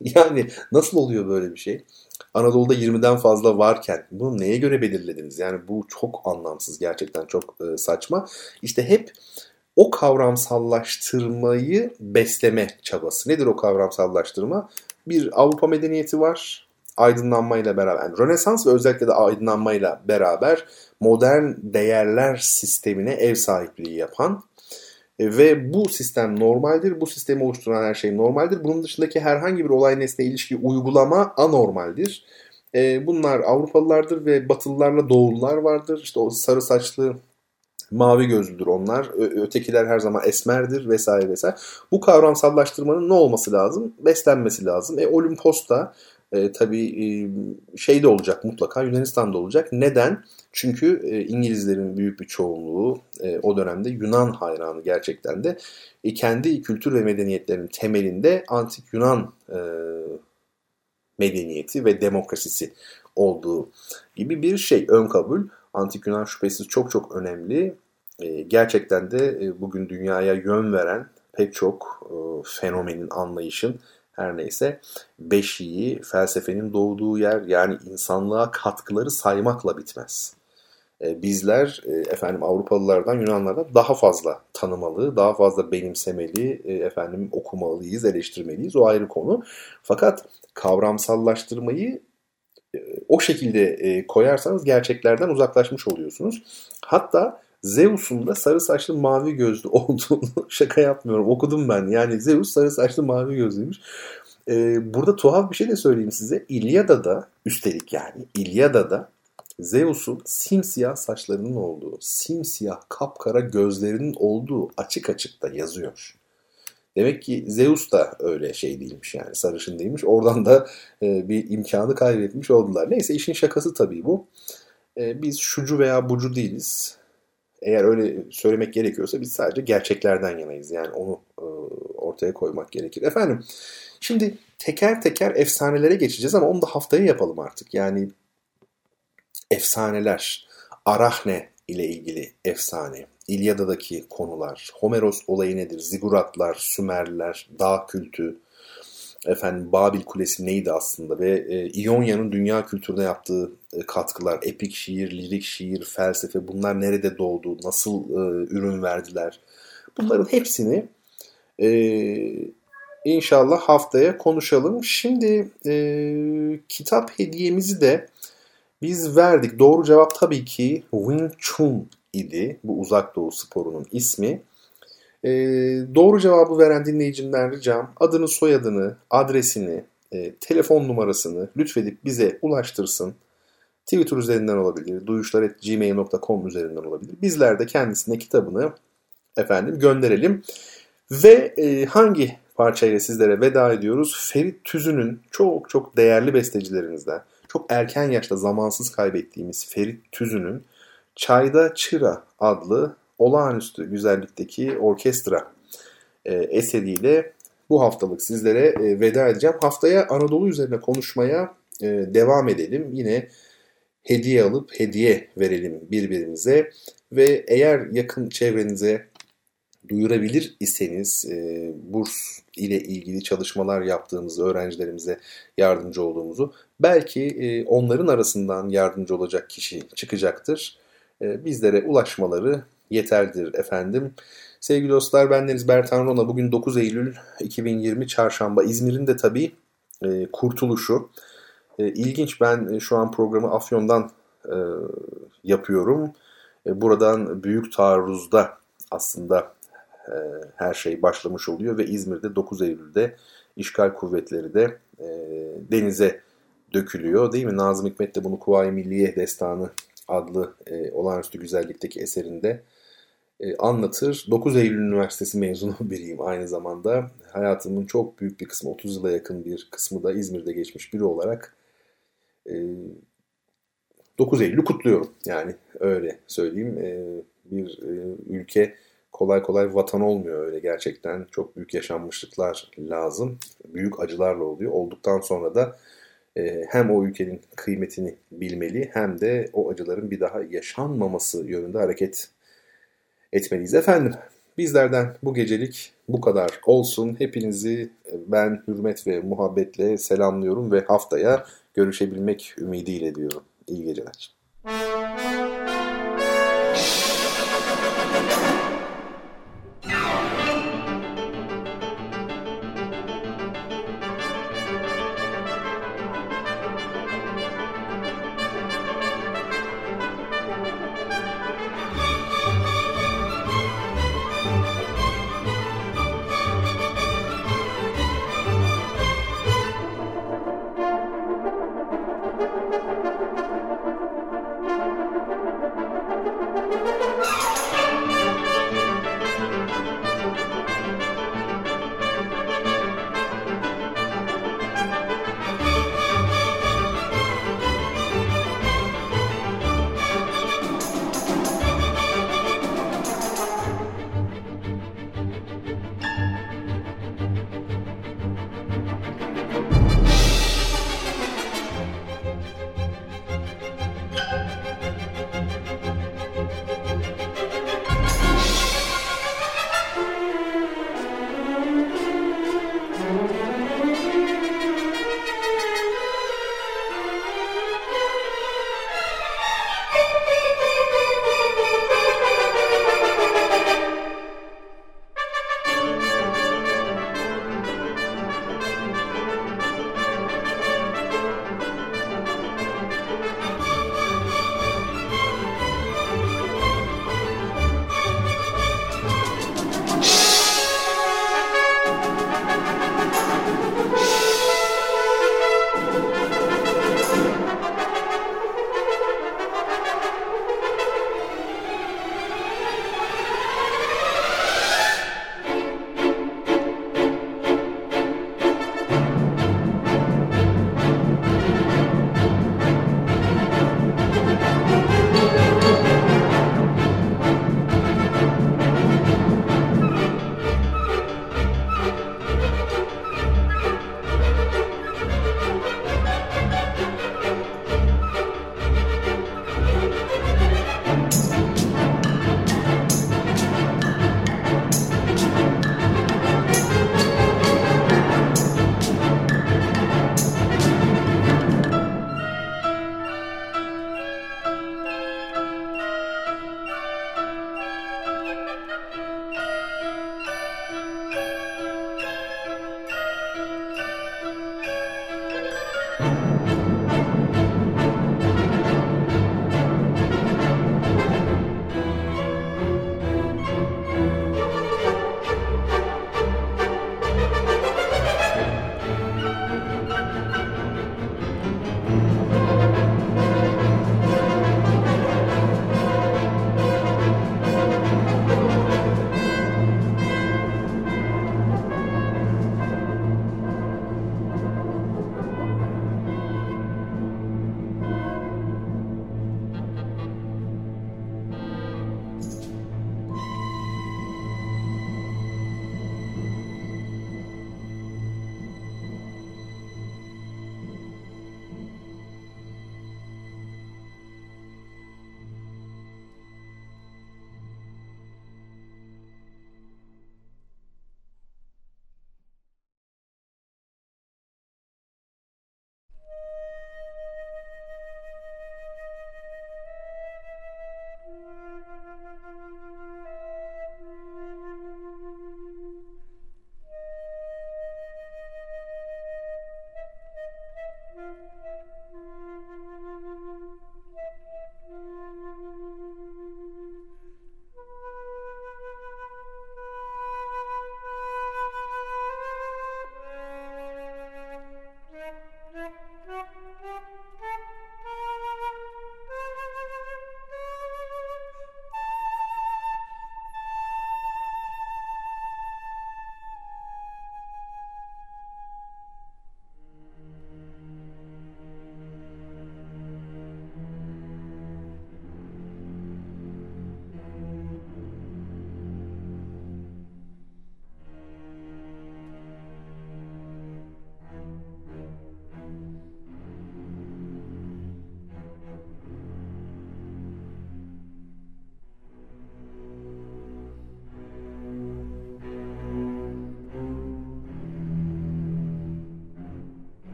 yani nasıl oluyor böyle bir şey? Anadolu'da 20'den fazla varken bunu neye göre belirlediniz? Yani bu çok anlamsız gerçekten çok e, saçma. İşte hep o kavramsallaştırmayı besleme çabası. Nedir o kavramsallaştırma? Bir Avrupa medeniyeti var. Aydınlanmayla beraber, yani Rönesans ve özellikle de aydınlanmayla beraber modern değerler sistemine ev sahipliği yapan e, ve bu sistem normaldir. Bu sistemi oluşturan her şey normaldir. Bunun dışındaki herhangi bir olay nesne ilişki uygulama anormaldir. E, bunlar Avrupalılardır ve Batılılarla Doğulular vardır. İşte o sarı saçlı mavi gözlüdür onlar. Ötekiler her zaman esmerdir vesaire vesaire. Bu kavramsallaştırmanın ne olması lazım? Beslenmesi lazım. E Olimpos'ta e, tabii e, şey de olacak mutlaka Yunanistan'da olacak. Neden? Çünkü e, İngilizlerin büyük bir çoğunluğu e, o dönemde Yunan hayranı gerçekten de e, kendi kültür ve medeniyetlerinin temelinde antik Yunan e, medeniyeti ve demokrasisi olduğu gibi bir şey ön kabul. Antik Yunan şüphesiz çok çok önemli. E, gerçekten de e, bugün dünyaya yön veren pek çok e, fenomenin, anlayışın her neyse beşiği felsefenin doğduğu yer yani insanlığa katkıları saymakla bitmez. E, bizler e, efendim Avrupalılardan Yunanlardan daha fazla tanımalı, daha fazla benimsemeli, e, efendim okumalıyız, eleştirmeliyiz. O ayrı konu. Fakat kavramsallaştırmayı o şekilde koyarsanız gerçeklerden uzaklaşmış oluyorsunuz. Hatta Zeus'un da sarı saçlı mavi gözlü olduğunu şaka yapmıyorum okudum ben. Yani Zeus sarı saçlı mavi gözlüymüş. Ee, burada tuhaf bir şey de söyleyeyim size. İlyada'da üstelik yani İlyada'da Zeus'un simsiyah saçlarının olduğu, simsiyah kapkara gözlerinin olduğu açık açık da yazıyor. Demek ki Zeus da öyle şey değilmiş yani sarışın değilmiş. Oradan da e, bir imkanı kaybetmiş oldular. Neyse işin şakası tabii bu. E, biz şucu veya bucu değiliz. Eğer öyle söylemek gerekiyorsa biz sadece gerçeklerden yanayız. Yani onu e, ortaya koymak gerekir. Efendim şimdi teker teker efsanelere geçeceğiz ama onu da haftaya yapalım artık. Yani efsaneler, Arahne ile ilgili efsane, İlyada'daki konular, Homeros olayı nedir, Ziguratlar, Sümerliler, dağ kültü, efendim Babil Kulesi neydi aslında ve e, İonya'nın dünya kültürüne yaptığı e, katkılar, epik şiir, lirik şiir, felsefe bunlar nerede doğdu, nasıl e, ürün verdiler. Bunların hepsini e, inşallah haftaya konuşalım. Şimdi e, kitap hediyemizi de biz verdik. Doğru cevap tabii ki Wing Chun idi. Bu uzak doğu sporunun ismi. E, doğru cevabı veren dinleyicimden ricam adını, soyadını, adresini, e, telefon numarasını lütfedip bize ulaştırsın. Twitter üzerinden olabilir, duyuşlar.gmail.com üzerinden olabilir. Bizler de kendisine kitabını efendim gönderelim. Ve e, hangi parçayla sizlere veda ediyoruz? Ferit Tüzün'ün çok çok değerli bestecilerinizden, çok erken yaşta zamansız kaybettiğimiz Ferit Tüzün'ün Çayda Çıra adlı olağanüstü güzellikteki orkestra e, eseriyle bu haftalık sizlere e, veda edeceğim. Haftaya Anadolu üzerine konuşmaya e, devam edelim. Yine hediye alıp hediye verelim birbirimize ve eğer yakın çevrenize duyurabilir iseniz e, burs ile ilgili çalışmalar yaptığımızı, öğrencilerimize yardımcı olduğumuzu belki e, onların arasından yardımcı olacak kişi çıkacaktır. E, bizlere ulaşmaları yeterlidir efendim. Sevgili dostlar bendeniz Bertan Rona. Bugün 9 Eylül 2020 Çarşamba. İzmir'in de tabii e, kurtuluşu. E, ilginç ben e, şu an programı Afyon'dan e, yapıyorum. E, buradan büyük taarruzda aslında e, her şey başlamış oluyor ve İzmir'de 9 Eylül'de işgal kuvvetleri de e, denize dökülüyor değil mi? Nazım Hikmet de bunu Kuvayi Milliye Destanı adlı e, olağanüstü güzellikteki eserinde anlatır. 9 Eylül Üniversitesi mezunu biriyim aynı zamanda. Hayatımın çok büyük bir kısmı, 30 yıla yakın bir kısmı da İzmir'de geçmiş biri olarak e, 9 Eylül'ü kutluyorum. Yani öyle söyleyeyim. E, bir e, ülke kolay kolay vatan olmuyor öyle gerçekten. Çok büyük yaşanmışlıklar lazım. Büyük acılarla oluyor. Olduktan sonra da e, hem o ülkenin kıymetini bilmeli hem de o acıların bir daha yaşanmaması yönünde hareket etmeliyiz. Efendim bizlerden bu gecelik bu kadar olsun. Hepinizi ben hürmet ve muhabbetle selamlıyorum ve haftaya görüşebilmek ümidiyle diyorum. İyi geceler.